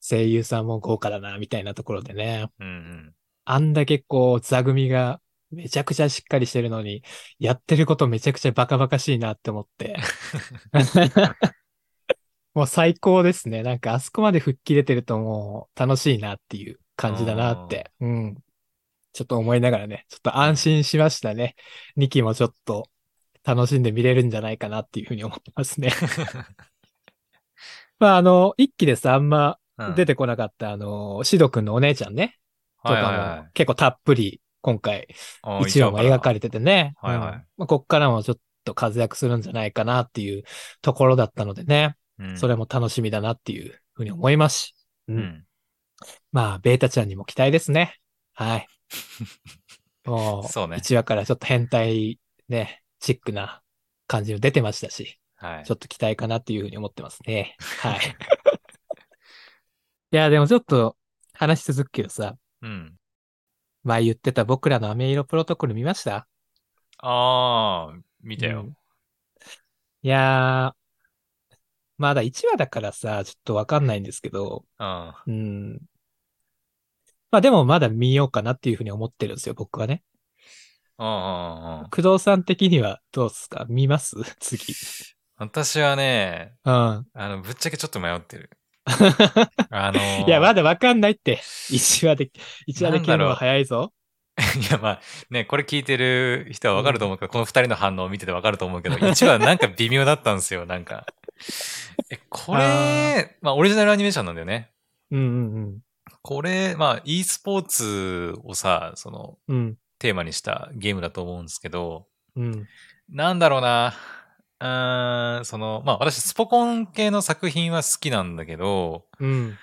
声優さんも豪華だな、みたいなところでね。うんうん。あんだけこう、座組がめちゃくちゃしっかりしてるのに、やってることめちゃくちゃバカバカしいなって思って。もう最高ですね。なんかあそこまで吹っ切れてるともう楽しいなっていう感じだなって。うん。ちょっと思いながらね、ちょっと安心しましたね。2期もちょっと楽しんで見れるんじゃないかなっていうふうに思ってますね。まあ、あの、1期でさ、あんまうん出てこなかった、あの、シド君のお姉ちゃんね、とかはいも結構たっぷり今回あ1話も描かれれててね。はいはいうんまあ、こっからもちょっと活躍するんじゃないかなっていうところだったのでね、それも楽しみだなっていうふうに思いますし。ううんん。まあ、ベータちゃんにも期待ですね。はい。もう、そうね1話からちょっと変態ね、チックな感じも出てましたし、はいちょ。っと期待かなっていうふうに思ってますね。はい。いや、でもちょっと話し続くけどさ、うん。前言ってた僕らの飴色プロトコル見ました？ああ、見たようん。いやー、まだ1話だからさ、ちょっとわかんないんですけど、うん。うん。まあでもまだ見ようかなっていうふうに思ってるんですよ、僕はね。うんうんうん。工藤さん的にはどうですか？見ます？次。私はね、うん。あの、ぶっちゃけちょっと迷ってる。あのーいや、まだわかんないって。1話で、1話で決めるのは早いぞ。いや、まあ、ね、これ聞いてる人はわかると思うけど、この二人の反応を見ててわかると思うけど、1話なんか微妙だったんですよ、なんか。え、これ、まあ、オリジナルアニメーションなんだよね。うんうんこれ、まあ、e スポーツをさ、その、うん。うん。テーマにしたゲームだと思うんですけど、うん。なんだろうな。その、まあ、私、スポコン系の作品は好きなんだけど、うん。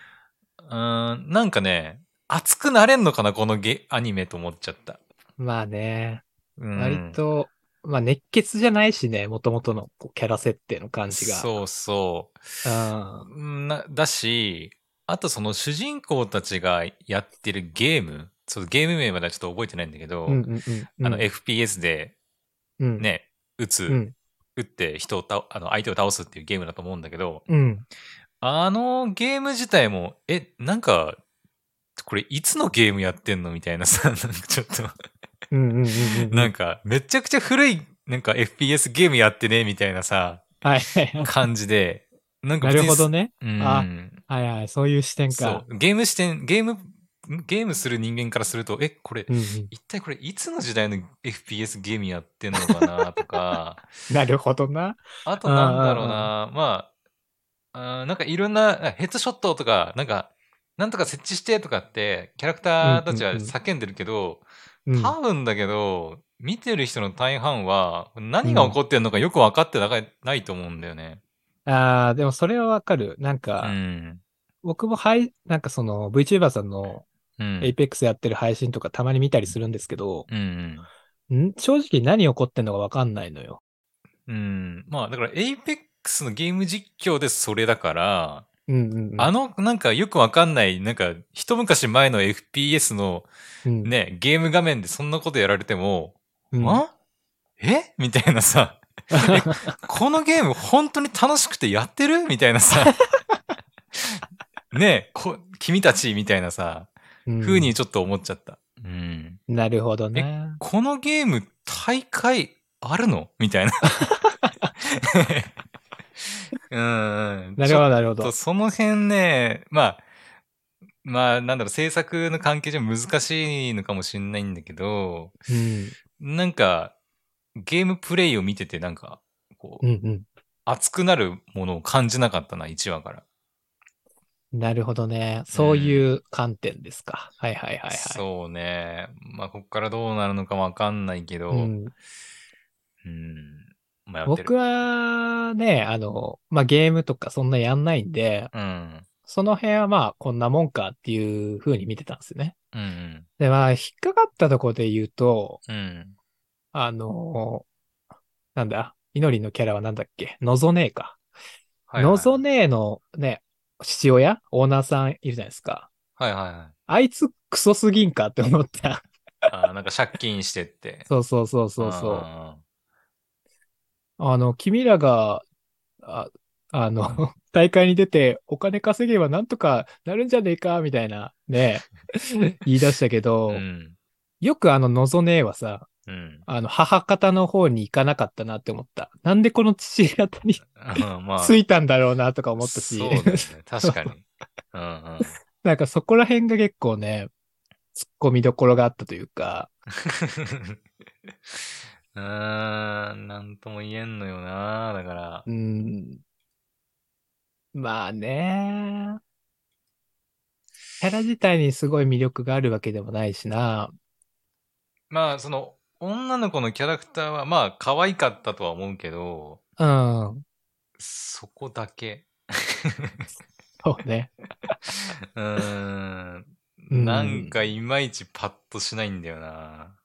うーん、なんかね、熱くなれんのかな、このゲ、アニメと思っちゃった。まあね、うん、割と、まあ熱血じゃないしね、もともとのキャラ設定の感じが。そうそう。うん。うんなだし、あとその主人公たちがやってるゲーム、そうゲーム名まではちょっと覚えてないんだけど、うんうんうん。あの FPS でうん。ね、撃つ、うん。撃って人をたあの相手を倒すっていうゲームだと思うんだけど、うん。あのゲーム自体も、え、なんか、これいつのゲームやってんのみたいなさ、なんかちょっと。なんかめちゃくちゃ古い、なんか FPS ゲームやってね、みたいなさ、はい。感じで、なんかなるほどね。うんあはいはい。そういう視点そか。う。ゲーム視点、ゲーム、ゲームする人間からすると、え、これ、うんうん。一体これいつの時代の FPS ゲームやってんのかなとか、なるほどな。あとなんだろうな、まあ、あーなんかいろんな、あヘッドショットとか、なんか、なんとか設置してとかって、キャラクターたちはうんうんうん叫んでるけど、うん。多分だけど、見てる人の大半は、何が起こってんのかよく分かってなかないと思うんだよね。ああ、でもそれはわかる。なんうか、ん。僕もはい、なんかその VTuber さんのうん。Apex やってる配信とかたまに見たりするんですけど、うんうん。ん？正直何起こってんのかわかんないのよ。うん。まあ、だから、Apex のゲーム実況でそれだから、うんうんうん。あの、なんかよくわかんない、なんか、一昔前の FPS のうん、ね、ゲーム画面でそんなことやられても、うん、あ？え？みたいなさ、このゲーム本当に楽しくてやってる？みたいなさ、ねこ、君たちみたいなさ、うん風にちょっと思っちゃった。うん。なるほどね。このゲーム大会あるの？みたいな。う んうん。なるほど、なるほど。その辺ね、まあ、まあ、なんだろう、制作の関係上難しいのかもしれないんだけど、うん。なんか、ゲームプレイを見てて、なんか、こう、うんうん。熱くなるものを感じなかったな、1話から。なるほどね。そういう観点ですか。はいはいはいはい。そうね。まあ、こっからどうなるのかわかんないけど、ううん、ん、迷ってる。僕はね、あの、まあ、ゲームとかそんなやんないんで、うん。その辺はまあ、こんなもんかっていう風に見てたんですよね。うんで、まあ、引っかかったところで言うと、うん。うん。あの、なんだ、イノリのキャラはなんだっけ？のぞねえか。はいはいのぞねえのね、父親？オーナーさんいるじゃないですか。はいはいはい。あいつクソすぎんかって思った。あーなんか借金してって。そうそうそうそうそう。ああの、君らが、ああの、大会に出てお金稼げばなんとかなるんじゃねえか、みたいな、ね、言い出したけーど、うん。よくあの、のぞねえはさ、うん。あの、母方の方に行かなかったなって思った。なんでこの父方にうんまあ、ついたんだろうなとか思ったし、そうだよね。確かに。うんうん。なんかそこら辺が結構ね、突っ込みどころがあったというか、うーん、なんとも言えんのよな。だからう。ん。まあね。キャラ自体にすごい魅力があるわけでもないしな。まあ、その、女の子のキャラクターは、まあ、可愛かったとは思うけど、うん。そこだけ。そうね。うーん。うんなんか、いまいちパッとしないんだよな。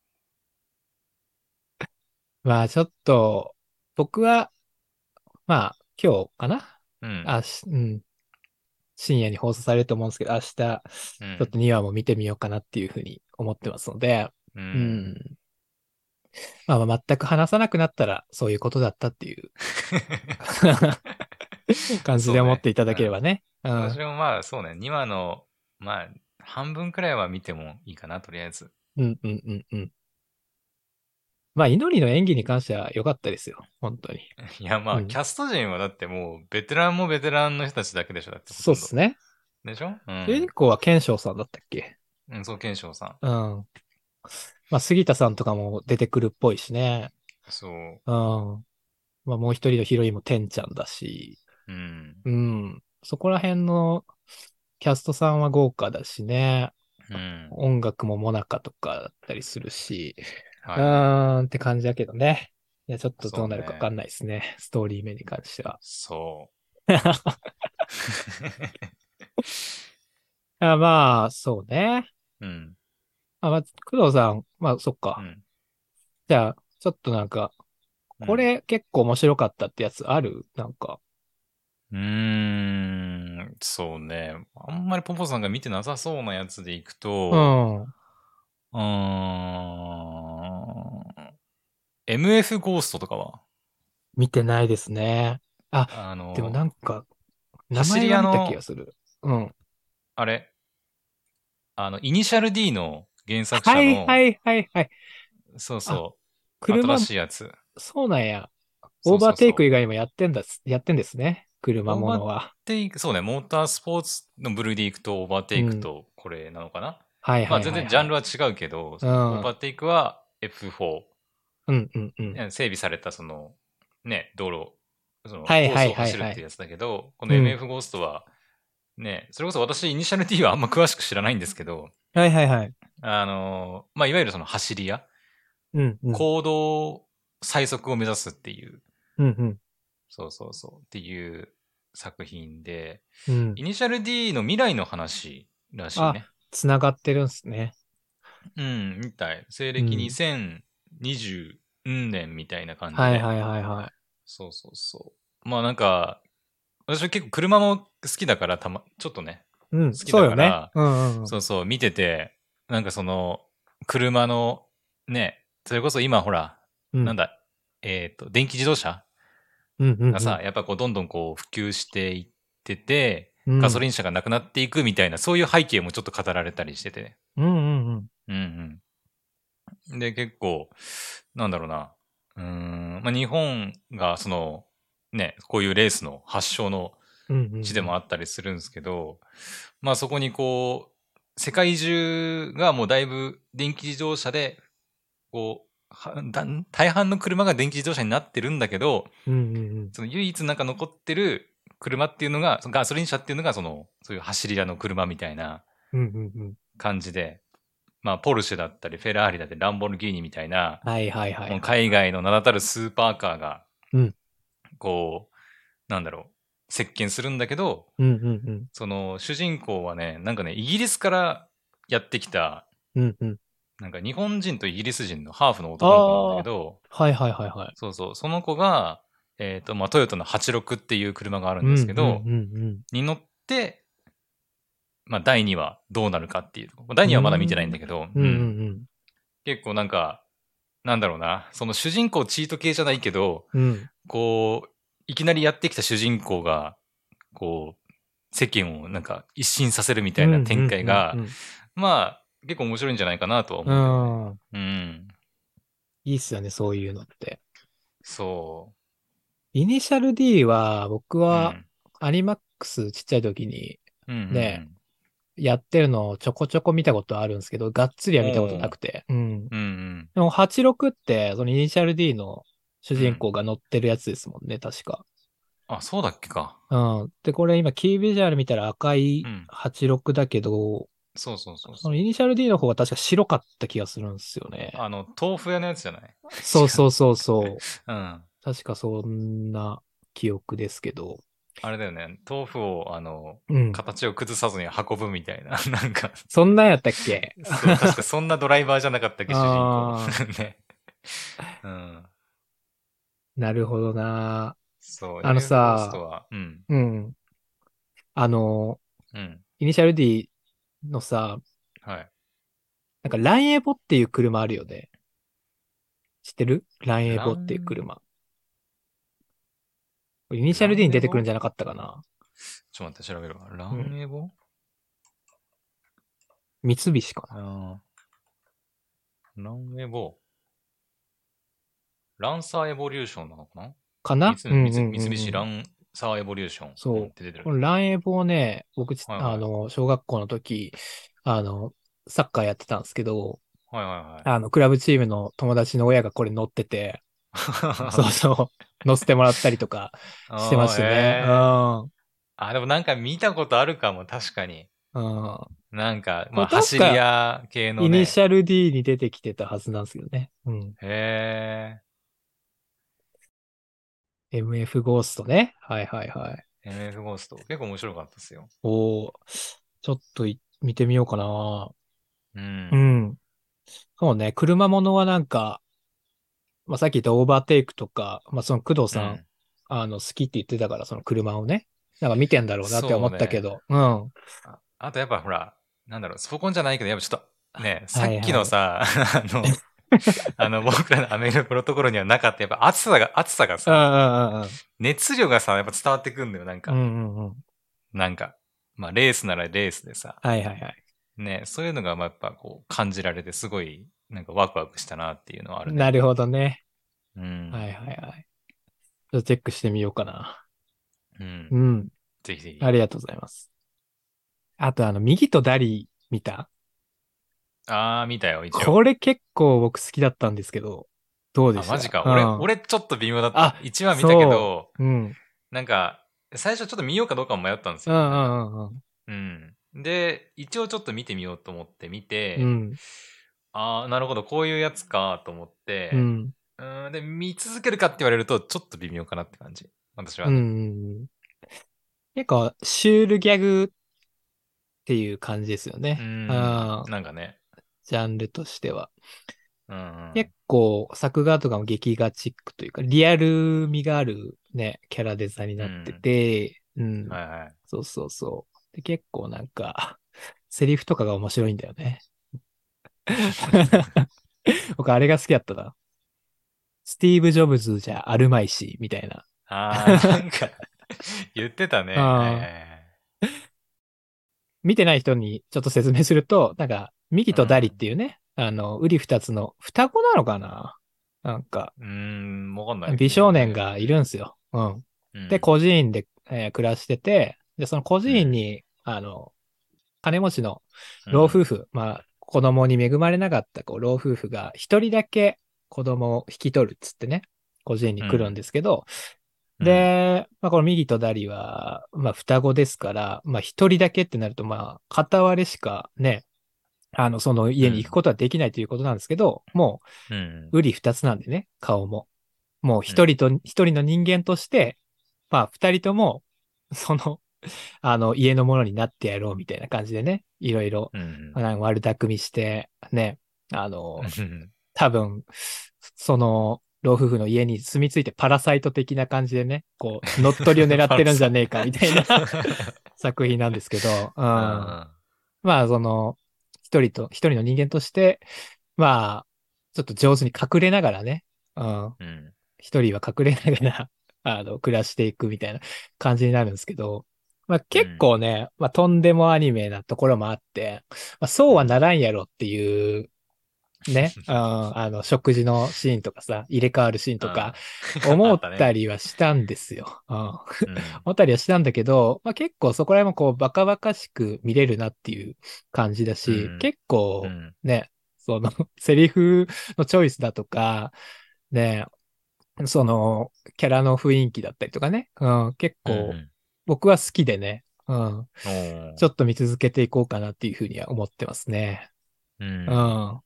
まあちょっと、僕は、まあ今日かな？うん。あし、うん。深夜に放送されると思うんですけど、明日、ちうんょっと2話も見てみようかなっていうふうに思ってますので、う。うんん。まあまあ全く話さなくなったらそういうことだったっていう 感じで思っていただければね。うん。私もまあ、そうね、2話の、まあ、半分くらいは見てもいいかな、とりあえず。うんうんうんうん。まあ、祈りの演技に関しては良かったですよ。本当に。いや、まあ、うんキャスト陣はだってもう、ベテランもベテランの人たちだけでしょ、だって。そうっすね。ね。でしょ？うん主人。公は賢章さんだったっけ？うん、そう、賢章さん。うん。まあ、杉田さんとかも出てくるっぽいしね。そう。うん。まあ、もう一人のヒロインも天ちゃんだし。うん。うん。そこら辺のキャストさんは豪華だしね。うん。音楽もモナカとかだったりするし。うはーんって感じだけどね。いや、ちょっとどうなるかわかんないですね。ストーリー面に関しては。そ あまあ、そうね。う。うん。あ、まあ、工藤さん、まあ、そっか。うん。じゃあ、ちょっとなんか、これ結構面白かったってやつある？なんか。うーん、そうね。あんまりポポさんが見てなさそうなやつでいくうと、ん。うーん、MF ゴーストとかは？見てないですね。あ、あの、でもなんか、名前は見た気がする。うん。あれ、あの、イニシャル D の原作者の、はいはいはいはい。そうそう、車新、しいやつ。そうなんや。オーバーテイク以外にもやってんだ、やってんですね。車ものは。テイクそうね、モータースポーツの部類でいくと、オーバーテイクとこれなのかな、はいはいはい、はい。まあ全然ジャンルは違うけど、うんオーバーテイクは F4、うんうんうん。整備されたその、ね、道路、その、コはいはいはいはいースを走るってやつだけど、このうん MF ゴーストは、ね、それこそ私、イニシャル D はあんま詳しく知らないんですけど、はいはいはい。あの、まあ、いわゆるその走り屋、うんうん。公道最速を目指すっていう、うんうん。そうそうそう、っていう作品で、うんイ。ニシャル D の未来の話らしいね。つながってるんすね。うん、みたい。西暦うん2020年みたいな感じで。はいはいはいはそうそうそう。まあなんか、私は結構車も好きだから、たま、ちょっとね、い。うん。好きだそうよねから。うんうんうん。そうそう、見てて、なんかその、車の、ね、それこそ今ほら、うんなんだ、えっ、と、電気自動車うんうんうん。がさ、やっぱこう、どんどんこう、普及していってて、うん、ガソリン車がなくなっていくみたいな、そういう背景もちょっと語られたりしてて、うんうんうん。うんうん。で、結構、なんだろうな、うーん、まあ、日本がその、ね、こういうレースの発祥のうんうん。地でもあったりするんですけど、まあそこにこう、世界中がもうだいぶ電気自動車で、こう、大半の車が電気自動車になってるんだけど、うんうんうん。その唯一なんか残ってる車っていうのが、ガソリン車っていうのが、その、そういう走り屋の車みたいなうんうんうん。感じで、まあ、ポルシェだったり、フェラーリだったり、ランボルギーニみたいな、はいはいはい。もう海外の名だたるスーパーカーが、うんこう、なんだろう、席巻するんだけど、うんうんうん。その主人公はね、なんかね、イギリスからやってきた、うんうん。なんか日本人とイギリス人のハーフの男の子なんだけど、はいはいはいはい。そうそう、その子が、えっ、と、まあ、トヨタの86っていう車があるんですけど、うんうんうんに乗って、まあ、第2話どうなるかっていう。第2話まだ見てないんだけど、うん。うんううんん結構なんか、なんだろうな、その主人公チート系じゃないけど、うん。うん。こう、いきなりやってきた主人公が、こう、世間をなんか一新させるみたいな展開がまあ、結構面白いんじゃないかなとは。思う。うん。いいっすよね、そういうのって。そイニシャル D は、僕う。は、アニマックスちっちゃい時にねやってるのをちょこちょこ見たことあるんですけど、がっつりは見たことなくて。うん。うんうん。でも86って、そのイニシャル D の主人公が乗ってるやつですもんね、確か。あ、そうだっけか。うん。で、これ今キービジュアル見たら赤いうん86だけど、そうそうそうそそう。のイニシャル D の方が確か白かった気がするんですよね。あの、豆腐屋のやつじゃない？そうそうそうそう。うん。確かそんな記憶ですけど。あれだよね。豆腐を、あの、うん。形を崩さずに運ぶみたいな。なんか、そんなんやったっけ？そう、確かそんなドライバーじゃなかったっけ、主あ人公。ね。うん。なるほどなそう。あのさうん。うん。あの、うん。イニシャル D のさ、はい。なんかランエボっていう車あるよね。知ってる？ランエボっていう車。イニシャル D に出てくるんじゃなかったかなちょっと待って、調べるわ。ランエボ、三菱かなランエボ？ランサーエボリューションなのかな？かな？三菱ランサーエボリューション。そうんって出てるこ。のランエボをね、僕ち、はいはいあの、小学校の時、あの、サッカーやってたんですけど、はいはいあの、クラブチームの友達の親がこれ乗ってて、はい。そうそう、乗せてもらったりとか してましたね。あーへーあ、でもなんか見たことあるかも、確かに。うん。うん。なんか、まあ、走り屋系のね。イニシャル D に出てきてたはずなんですけどね。うん。へ MF ゴーストね。はいはいはい。え。MF ゴースト。結構面白かったですよ。おーちょっとい見てみようかな。うん。うん。そうね、車ものはなんか、まあ、さっき言ったオーバーテイクとか、まあ、その工藤さん、うんあの、好きって言ってたから、その車をね、なんか見てんだろうなって思ったけど、うん。ああとやっぱほら、なんだろう、そこじゃないけど、やっぱちょっと、ね、さはいはいっきのさ、あの、あの、僕らのアメリカのところにはなかった、やっぱ暑さが、暑さがうんさ、熱量がさ、やっぱ伝わってくんだよ、なんか。なんか、まあ、レースならレースでさ、はいはいはい。ね、そういうのが、まあ、やっぱこう、感じられて、すごい、なんかワクワクしたなっていうのはあるね。なるほどね。うん。はいはいはい。ちょっとチェックしてみようかな。うんう。ん。ぜひぜひ。ありがとうございます。あと、あの、右とダリ見た？あー、見たよ、一応。これ結構僕好きだったんですけど、どうであ、した？マジか。うん俺、俺ちょっと微妙だったあ。一話見たけど、うん。なんか、最初ちょっと見ようかどうかも迷ったんですよ。うんうんうんうん。うん。で、一応ちょっと見てみようと思って見て、うん。ああ、なるほど、こういうやつかと思って、うん。うん、で、見続けるかって言われると、ちょっと微妙かなって感じ。私はうんうね。んうん。結構、シュールギャグっていう感じですよね。うん。なんかね。ジャンルとしては。うんうん。結構、作画とかも劇画チックというか、リアル味があるね、キャラデザになってて、うん。はいはい。そうそうそう。で、結構なんか、セリフとかが面白いんだよね。僕、あれが好きだったな。スティーブ・ジョブズじゃあるまいし、みたいな。ああ、なんか、言ってたね。見てない人にちょっと説明すると、なんか、ミキとダリっていうね、あの、ウリ二つの双子なのかな？なんか、うーん、わかんない。美少年がいるんすよ。うん。うん、で、孤児院で、えー暮らしてて、で、その孤児院に、あの、金持ちの老夫婦、まあ、子供に恵まれなかったこう老夫婦が一人だけ子供を引き取るっつってね、孤児院に来るんですけど、うん、で、まあ、この右とダリは、まあ、双子ですから、まあ、一人だけってなると、まあ、片割れしかね、あの、その家に行くことはできないということなんですけど、もうん、う、うり二つなんでね、顔も。もう一人と、一人の人間として、まあ、二人とも、その、あの、家のものになってやろうみたいな感じでね、いろいろ、うん。なんか悪巧みして、ね、あの、うん多分、その、老夫婦の家に住み着いてパラサイト的な感じでね、こう、乗っ取りを狙ってるんじゃねえか、みたいな作品なんですけど、うん。まあ、その、一人と、一人の人間として、まあ、ちょっと上手に隠れながらね、うん。うん。一人は隠れながら、あの、暮らしていくみたいな感じになるんですけど、まあ結構ね、まあとんでもアニメなところもあって、まあそうはならんやろっていうね、うん、あの、食事のシーンとかさ、入れ替わるシーンとか、うん。思ったね。りはしたんですよ。思ったりはしたんだけど、まあ、結構そこら辺もこう、バカバカしく見れるなっていう感じだし、うん。結構うん。ね、その、セリフのチョイスだとか、ね、その、キャラの雰囲気だったりとかね、うん、結構うん僕は好きでね、うん、ちょっと見続けていこうかなっていうふうには思ってますね。うん。うん。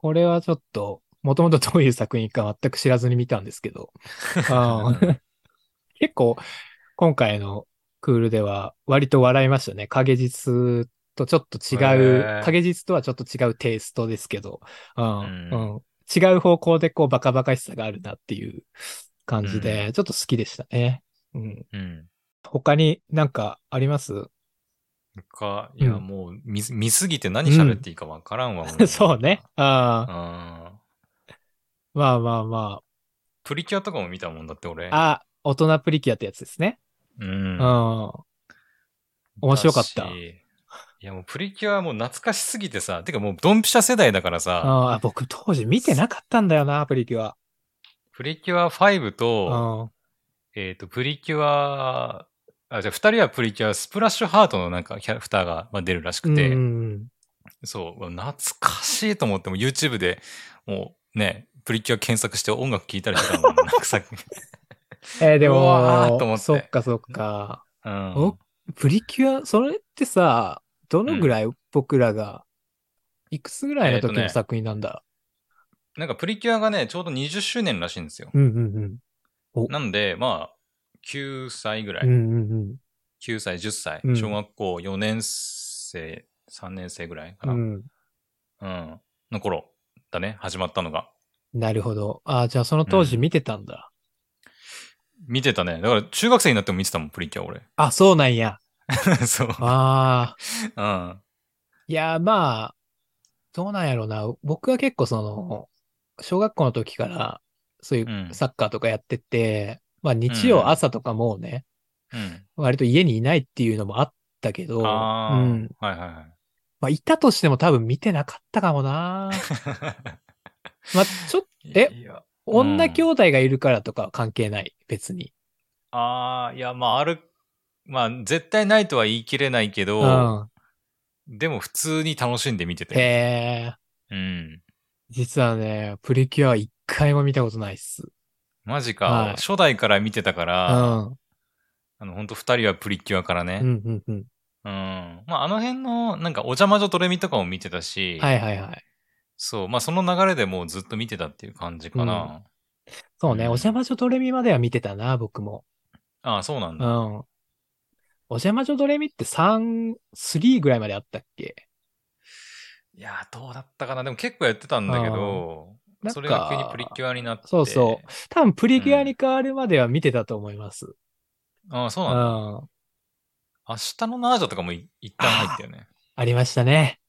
これはちょっと、もともとどういう作品か全く知らずに見たんですけど、うん 結構、今回のクールでは割と笑いましたね。影実とちょっと違う、影実とはちょっと違うテイストですけど、うん、うんうん。違う方向でこうバカバカしさがあるなっていう感じで、ちょっと好きでしたね。うん。うん。他になんかあります？か、いや、うんもう見す、見すぎて何喋っていいかわからんわ、そうね。あうあ、ん。まあまあまプリキュアとかも見たもんだって、俺。あ。あ、大人プリキュアってやつですね。うんうん。。面白かっただしいや、もうプリキュアはもう懐かしすぎてさ、てかもうドンピシャ世代だからさ、ああ、僕当時見てなかったんだよな、プリキュア。プリキュア5うと、ん。えっ、と、プリキュア、あ、じゃあ二人はプリキュア、スプラッシュハートのなんかキャラクターがまあ出るらしくて、うんうんそう、懐かしいと思って、もう YouTube でもうね、プリキュア検索して音楽聴いたりしてたもん。なんかさ、えーでうわーと思も、そっかそっか。うん。おプリキュア、それってさ、どのぐらい僕らが、いくつぐらいの時の作品なんだ、なんかプリキュアがね、ちょうど20周年らしいんですよ。うんうんうん。なんで、まあ、9歳ぐらい。うんうんうん。9歳、10歳、うん小学校4年生、3年生ぐらいかな。ううん。ん。の頃だね、始まったのが。なるほど。ああ、じゃあその当時見てたんだ。見てたね。だから中学生になっても見てたもん、プリキュア俺。あ、そうなんや。そう。ああ。うん。いや、まあ、どうなんやろうな。僕は結構その、小学校の時から、そういううんサッカーとかやってて、まあ日うん曜朝とかもうね、うん。割と家にいないっていうのもあったけど、うん。はいはいはい。まあいたとしても多分見てなかったかもな。まあちょっと、え女兄弟がいるからとかは関係ない？別に。ああ、いや、まあ、ある、まあ、絶対ないとは言い切れないけうど、ん。でも普通に楽しんで見てて。へえ。うん。実はね、プリキュアは一回も見たことないっす。マジか、はい初代から見てたかうら、ん。あの、本当二人はプリキュアからね。うんうんうん。うん。まあ、あの辺の、なんか、お邪魔女ドレミとかも見てたし、はいはいはい。そう、まあ、その流れでもうずっと見てたっていう感じかな。そうね、うんお邪魔女ドレミまでは見てたな、僕も。ああ、そうなんだ。うん。お邪魔女ドレミって3、3ぐらいまであったっけ？いやー、どうだったかな。でも結構やってたんだけど、なんかそれが急にプリキュアになって。そうそう。多分プリキュアに変わるまでは見てたと思います。ああ、そううなんだ。ん。明日のナージャとかもい一旦入ったよね。ありましたね。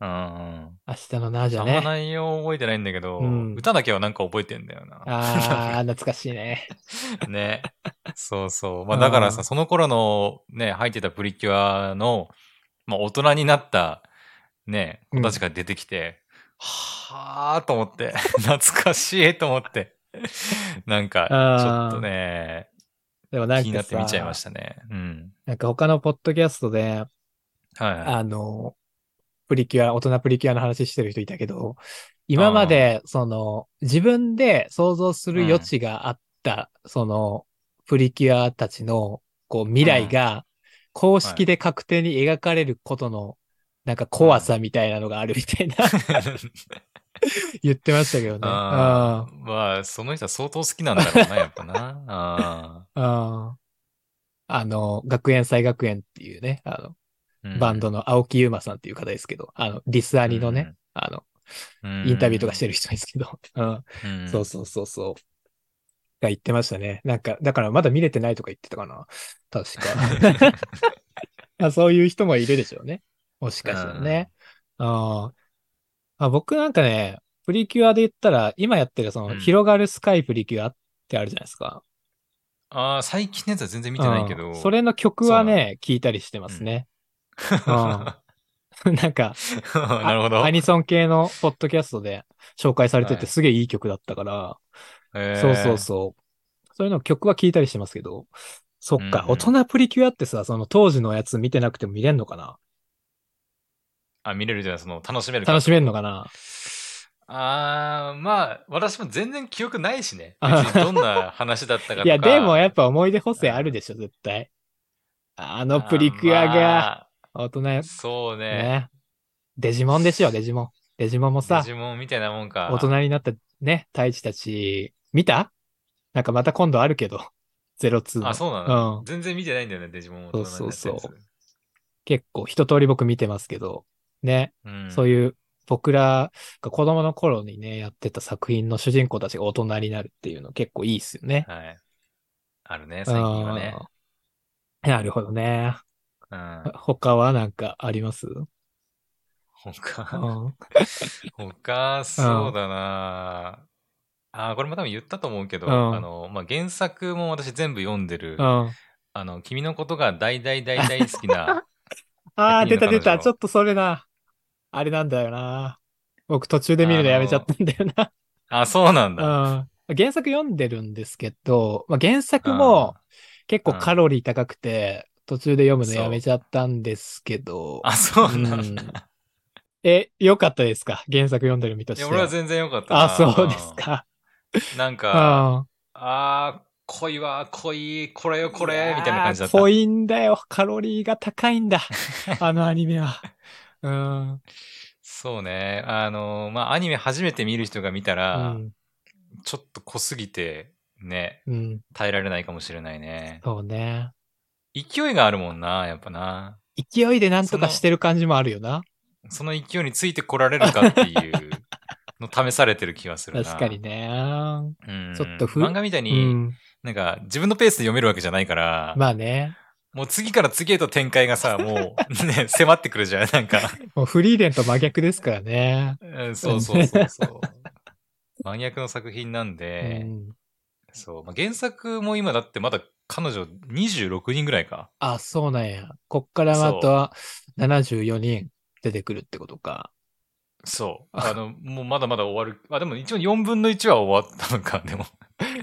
うんうん。明日のナージャあんまね。内容覚えてないんだけど、うん歌だけはなんか覚えてんだよな。あー、懐かしいね。ね。そうそう。まあだからさ、うんその頃のね、入ってたプリキュアの、まあ大人になったね、子たちが出てきて、はぁーと思って、懐かしいと思って、なんか、ちょっとね、でもなん気になって見ちゃいまし、たね。うん。なんか他のポッドキャストで、はいはい。あの、プリキュア、大人プリキュアの話してる人いたけど、今まで、その、自分で想像する余地があった、その、プリキュアたちの、こう、未来が、公式で確定に描かれることの、なんか怖さみたいなのがあるみたいな、言ってましたけどね。あーまあ、その人は相当好きなんだろうな、やっぱな。あうんうんあの、学園祭学園っていうね、あの、ーうんバンドの青木優馬さんっていう方ですけど、あの、リスアニのね、あの、インタビューとかしてる人ですけど、うん、うんそうそうそうそう。が言ってましたね。なんか、だからまだ見れてないとか言ってたかな。確か。あそういう人もいるでしょうね。もしかしたらね。あー。あ僕なんかね、プリキュアで言ったら、今やってるその、うん。広がるスカイプリキュアってあるじゃないですか。ああ、最近のやつは全然見てないけど。うん。それの曲はね、聞いたりしてますね。うん。なんか、あ なるほど。アニソン系のポッドキャストで紹介されてはい。てすげえいい曲だったから、そうそうそう。そういうの曲は聞いたりしてますけど、そっか、うんうん。大人プリキュアってさ、その当時のやつ見てなくても見れんのかなあ、見れるじゃない、その、楽しめるか楽しめんのかな？あー、まあ、私も全然記憶ないしね。あ 別にどんな話だったかとか。いや、でもやっぱ思い出補正あるでしょ、絶対。あのプリキュアがが。大人や、そうね。ね。デジモンですよ、デジモン。デジモンもさデ、ジモンみたいなもんか。大人になったね、太一たち、見た？なんかまた今度あるけど、02の。あ、そうなの、うん。全然見てないんだよね、デジモン大人になったやつそうそう結構一通り僕見てますけど、ね、うん、そういう僕らが子供の頃にね、やってた作品の主人公たちが大人になるっていうの結構いいっすよね。はい。あるね、最近はね。うんなるほどね。うん。他はなんかあります？う他、ん。他、そうだなあー、これも多分言ったと思うけど、うんあの、まあ、原作も私全部読んでる、うん。あの、君のことが大大大大好きな、ああ、100出た出た。ちょっとそれな。あれなんだよな。僕途中で見るのやめちゃったんだよな。あ、そうなんだ。うん。原作読んでるんですけど、まあ、原作も結構カロリー高くて、途中で読むのやめちゃったんですけど。あ、そうなんうんだ。え、良かったですか？原作読んでる身としては。俺は全然良かったな。あ、そうですか。うん。なんうか、ん。あー、濃いわ、濃い、これよ、これ、みたいな感じだった。濃いんだよ。カロリーが高いんだ。あのアニメは。うん。そうね。あの、まあ、アニメ初めて見る人が見たうら、ん。ちょっと濃すぎて、ね、うん。耐えられないかもしれないね。そうね。勢いがあるもんな、やっぱな。勢いでなんとかしてる感じもあるよな。その勢いについてこられるかっていうの試されてる気がするな。確かにね。うん。ちょっとふ漫画みたいうに、ん。なんか自分のペースで読めるわけじゃないから、まあね。もう次から次へと展開がさ、もうね、迫ってくるじゃん、なんか。もうフリーレンと真逆ですからね。うんそうそうそうそう。真逆の作品なんうで、ん。そう、まあ、原作も今だってまだ彼女26人ぐらいか。あ、そうなんや。こっからまた74人出てくるってことか。そう。あの、もうまだまだ終わる。あ、でも一応4分の1は終わったのか、でも。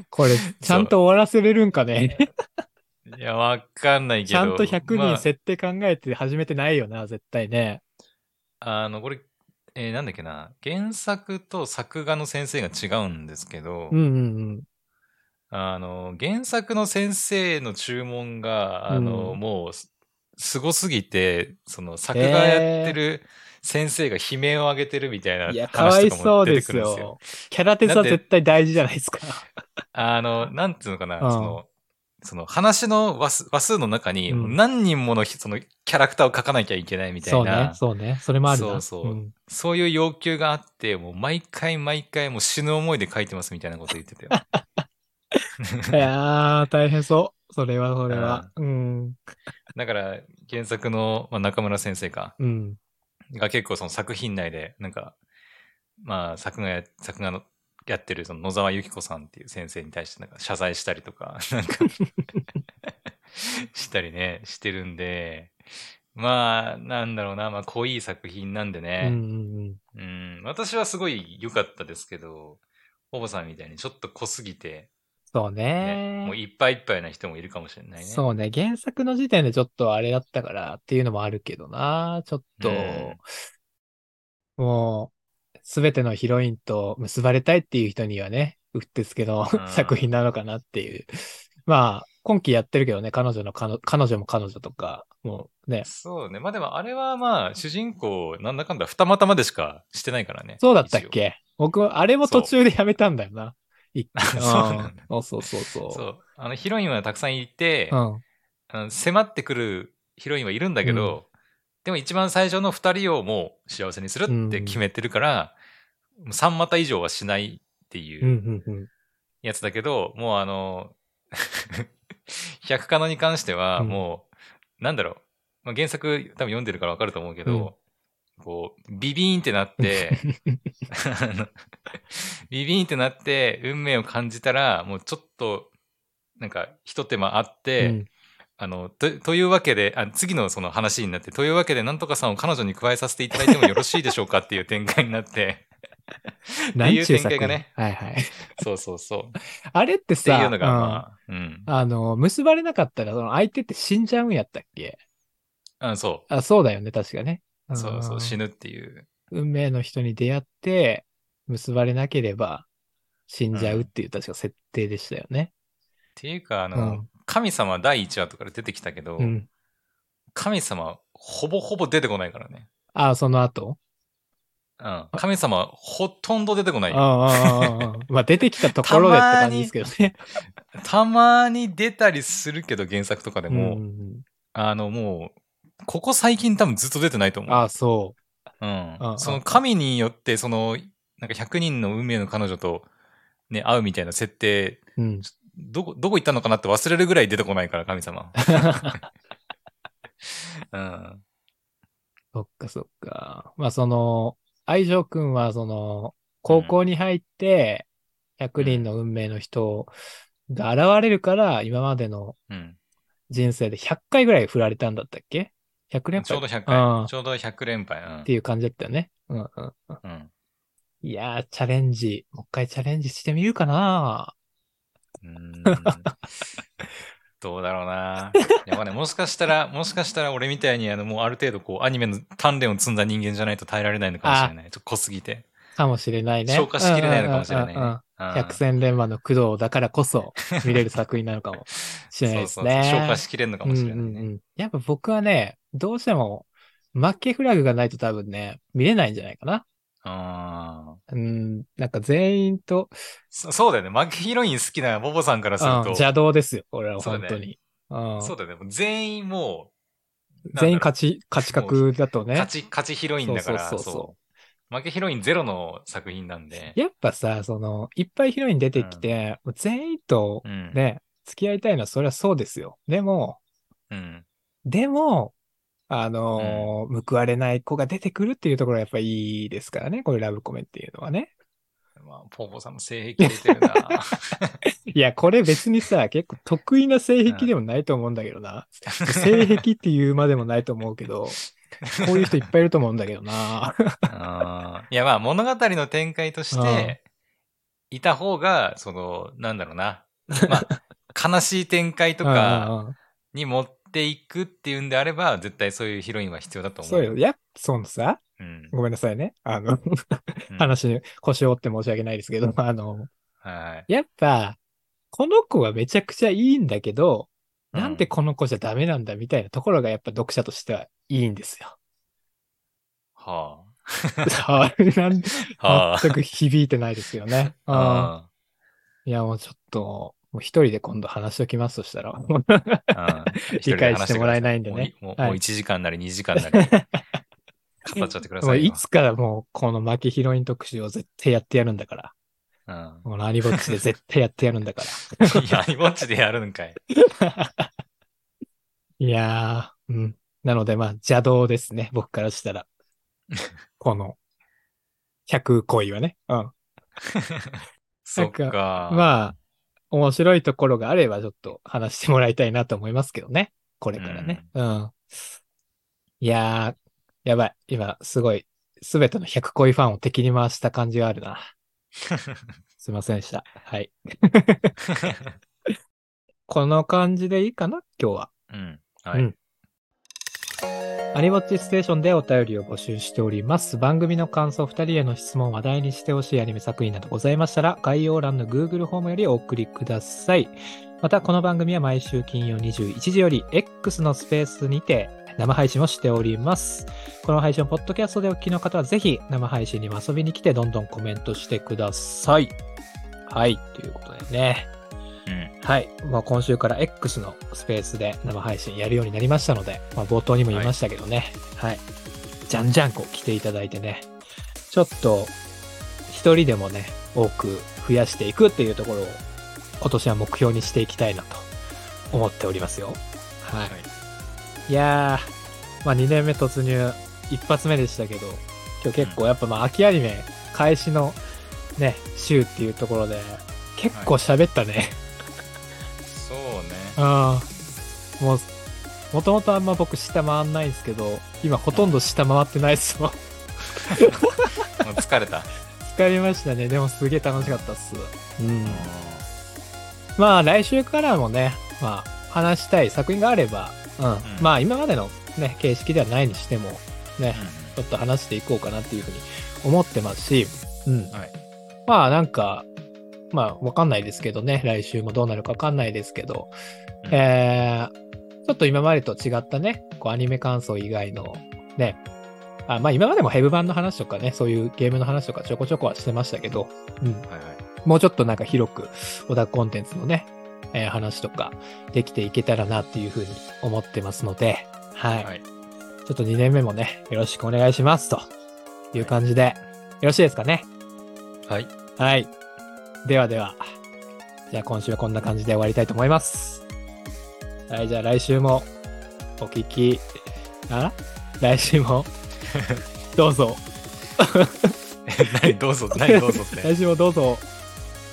これ、ちゃんと終わらせれるんかね。いや、わかんないけど。ちゃんと100まあ人設定考えて始めてないよな、絶対ね。あの、これ、えーなんだっけな。原作と作画の先生が違うんですけど、うんうんあの、原作の先生の注文が、あの、うんもうす、すごすぎて、その、作画やってる先生が悲鳴を上げてるみたいう。なんいや、かわい話とかも出そうですてくるんですよ。よ。キャラテスは絶対大事じゃないですか。あの、なんていうのかな、うんその、その話の話数の中にうん何人ものひそのキャラクターを描かなきゃいけないみたそねいうな、、そうね。それもあるな。そうそうんそういう要求があって、もう毎回毎回もう死ぬ思いで書いてますみたいなこと言ってたよ。いやー、大変そう。それは、それは。うん。だから原作の、まあ、中村先生か、うん。が結構その作品内で、なんか、まあ作画や、作画のやってるその野沢由紀子さんっていう先生に対してなんか謝罪したりとか、なんか したりね、してるんで、まあ、なんだろうな、まあ濃い作品なんでね、んうん、私はすごい良かったですけど、ほぼさんみたいにちょっと濃すぎて、そうね、ね。もういっぱいいっぱいな人もいるかもしれないね。そうね。原作の時点でちょっとあれだったからっていうのもあるけどな。ちょっと、うんもう、すべてのヒロインと結ばれたいっていう人にはね、うってつけのうん 作品なのかなっていう。まあ、今期やってるけどね、彼女の彼女、も彼女とか、もうね。そうね。まあでもあれはまあ、主人公、なんだかんだ二股までしかしてないからね。そうだったっけ？僕、あれも途中でやめたんだよな。一そうなんだうん そうそうそう。そう。あの、ヒロインはたくさんいて、うん。あの迫ってくるヒロインはいるんだけど、でも一番最初の二人をもう幸せにするって決めてるから、もう三股以上はしないってうん、う、いうんうん。やつだけど、もうあの、百科のに関しては、うん。もう、なんだろう、まあ、原作多分読んでるからわかると思うけど、こう、ビビーンってなって、ビビーンってなって、運命を感じたら、もうちょっと、なんか、一手間あって、うんあの、とというわけであ、次のその話になって、というわけで、なんとかさんを彼女に加えさせていただいてもよろしいでしょうかっていう展開になって、なんちゅう展開がねはいはい。そうそうそう。っあれっててさ、いうのが、うんまあ、うん。あの、結ばれなかったら、その相手って死んじゃうんやったっけ？あそあ、そうだよね、確かね。う。そうそう、死ぬ。ぬっていう。運命の人に出会って、結ばれなければ死んじゃうっていう確か設定でしたよね。っていうか、あの、うん神様第1話とかで出てきたけど、うん。神様ほぼほぼ出てこないからね。あ、その後？うん。神様ほとんど出てこないよ。あ あ、ああ、ああ。まあ出てきたところでって感じですけどね。たまに出たりするけど、原作とかでも、うんあの、もう、ここ最近多分ずっと出てないと思う。ああ、そうんうんうんその神によって、その、なんか100人の運命の彼女と、ね、会うみたいな設定、う。うん。どこ、どこ行ったのかなって忘れるぐらい出てこないから、神様。うん。そっかそっか。まあその、愛情くんはその、高校に入って、100人の運命の人が現れるから、今までのうん。人生で100回ぐらい振られたんだったっけ ?100 連敗？ちょうど100うん回。ちょうど100連敗。うんっていう感じだったよね。うんうんうん。うん。いやー、チャレンジ。もう一回チャレンジしてみるかなうーんどうだろうな。やっぱね、もしかしたら、もしかしたら俺みたいに、あの、もうある程度こう、アニメの鍛錬を積んだ人間じゃないと耐えられないのかもしれない。ちょっと濃すぎて。かもしれないね。消化しきれないのかもしれない百戦錬磨の工藤だからこそ見れる作品なのかもしれないですね。そうそう消化しきれんのかもしれないね。うんうんうんやっぱ僕はね、どうしても負けフラグがないと多分ね、見れないんじゃないかな。あーうん、なんか全員と、そそうだよね。負けヒロイン好きなボボさんからすると、うん邪道ですよ、これはそうだね本当に。うんそうだよね。もう全員もう、全員勝ち、勝ち格だとね。う勝ち、勝ちヒロインだから、そうそうそう負けヒロインゼロの作品なんで。やっぱさ、その、いっぱいヒロイン出てきて、もう全員とうん。ね、付き合いたいのはそれはそうですよ。でも、うん。でも、あのー報われない子が出てくるっていうところがやっぱいいですからね、こういうラブコメっていうのはね。まあ、ポーポさんも性癖出てるな。いや、これ別にさ、結構得意な性癖でもないと思うんだけどな。性癖っていうまでもないと思うけど、こういう人いっぱいいると思うんだけどな。いや、まあ、物語の展開として、いた方が、その、なんだろうな。まあ、悲しい展開とうんかうんうんに持っていくっていうんであれば、絶対そういうヒロインは必要だと思う。そうよ。やっぱ、そのさ、うん。ごめんなさいね。あの、うん話に腰を折って申し訳ないですけど、あの、はい。やっぱ、この子はめちゃくちゃいいんだけど、うんなんでこの子じゃダメなんだみたいなところがやっぱ読者としてはいいんですよ。ははいなんであ。はあ。全く響いてないですよね。うんあいや、もうちょっと、もう一人で今度話しときますとしたら。理解してもらえないんでねはいもうもうもう1時間なり2時間なり、語っちゃってくだもうさいよ。いつからもうこの負けヒロイン特集を絶対やってやるんだから。うんこのアニボッチで絶対やってやるんだかいや、アニモッチでやるんかい。ら。いやー、うん。なのでまあ邪道ですね、僕からしたら。この、100恋はね。うん。そっか。まあ、面白いところがあればちょっと話してもらいたいなと思いますけどね。これからね。うん。いやー、やばい。今、すごい、すべての100恋ファンを敵に回した感じがあるな。すいませんでした。はい。この感じでいいかな？今日は。うん。はい。うんアニボッチステーションでお便りを募集しております。番組の感想、二人への質問、話題にしてほしいアニメ作品などございましたら、概要欄の Google フォームよりお送りください。また、この番組は毎週金曜21時より X のスペースにて生配信をしております。この配信をポッドキャストでお聞きの方は、ぜひ生配信にも遊びに来て、どんどんコメントしてください。はい、ということでね。うん。はい。まあ、今週から X のスペースで生配信やるようになりましたので、まあ、冒頭にも言いましたけどね。はい。じゃんじゃんこ来ていただいてね。ちょっと、一人でもね、多く増やしていくっていうところを、今年は目標にしていきたいなと思っておりますよ。はい。はいいやー、まあ、2年目突入、一発目でしたけど、今日結構やっぱまあ、秋アニメ開始のね、週っていうところで、結構喋ったね。そうね。ああ。もう、もともとあんま僕下回んないんですけど、今ほとんど下回ってないっすもん。もう疲れた。疲れましたね。でもすげえ楽しかったっす。うん。まあ来週からもね、まあ話したい作品があれば、うん。まあ今までのね、形式ではないにしても、ね、ちょっと話していこうかなっていうふうに思ってますし、うん。はいまあなんか、まあわかんないですけどね、来週もどうなるかわかんないですけど、うんえー、ちょっと今までと違ったね、こうアニメ感想以外のね、あまあ今までもヘブ版の話とかね、そういうゲームの話とかちょこちょこはしてましたけど、うん。はいはい。もうちょっとなんか広くオタクコンテンツのね、えー話とかできていけたらなっていうふうに思ってますので、はい。はい。ちょっと2年目もね、よろしくお願いしますという感じで、よろしいですかね。はい。はい。ではでは、じゃあ今週はこんな感じで終わりたいと思います。はい、じゃあ来週もお聞き、あ？来週も どうぞ、何どうぞ、何どうぞって。来週もどうぞ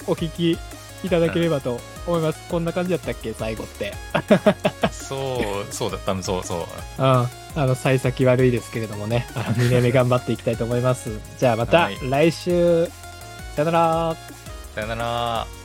お聞きいただければと思います。こんな感じだったっけ最後って。そう、そうだ、多分そうそう。うん。あの、幸先悪いですけれどもね、あの2年目頑張っていきたいと思います。じゃあまたはい来週、さよなら。さよなら。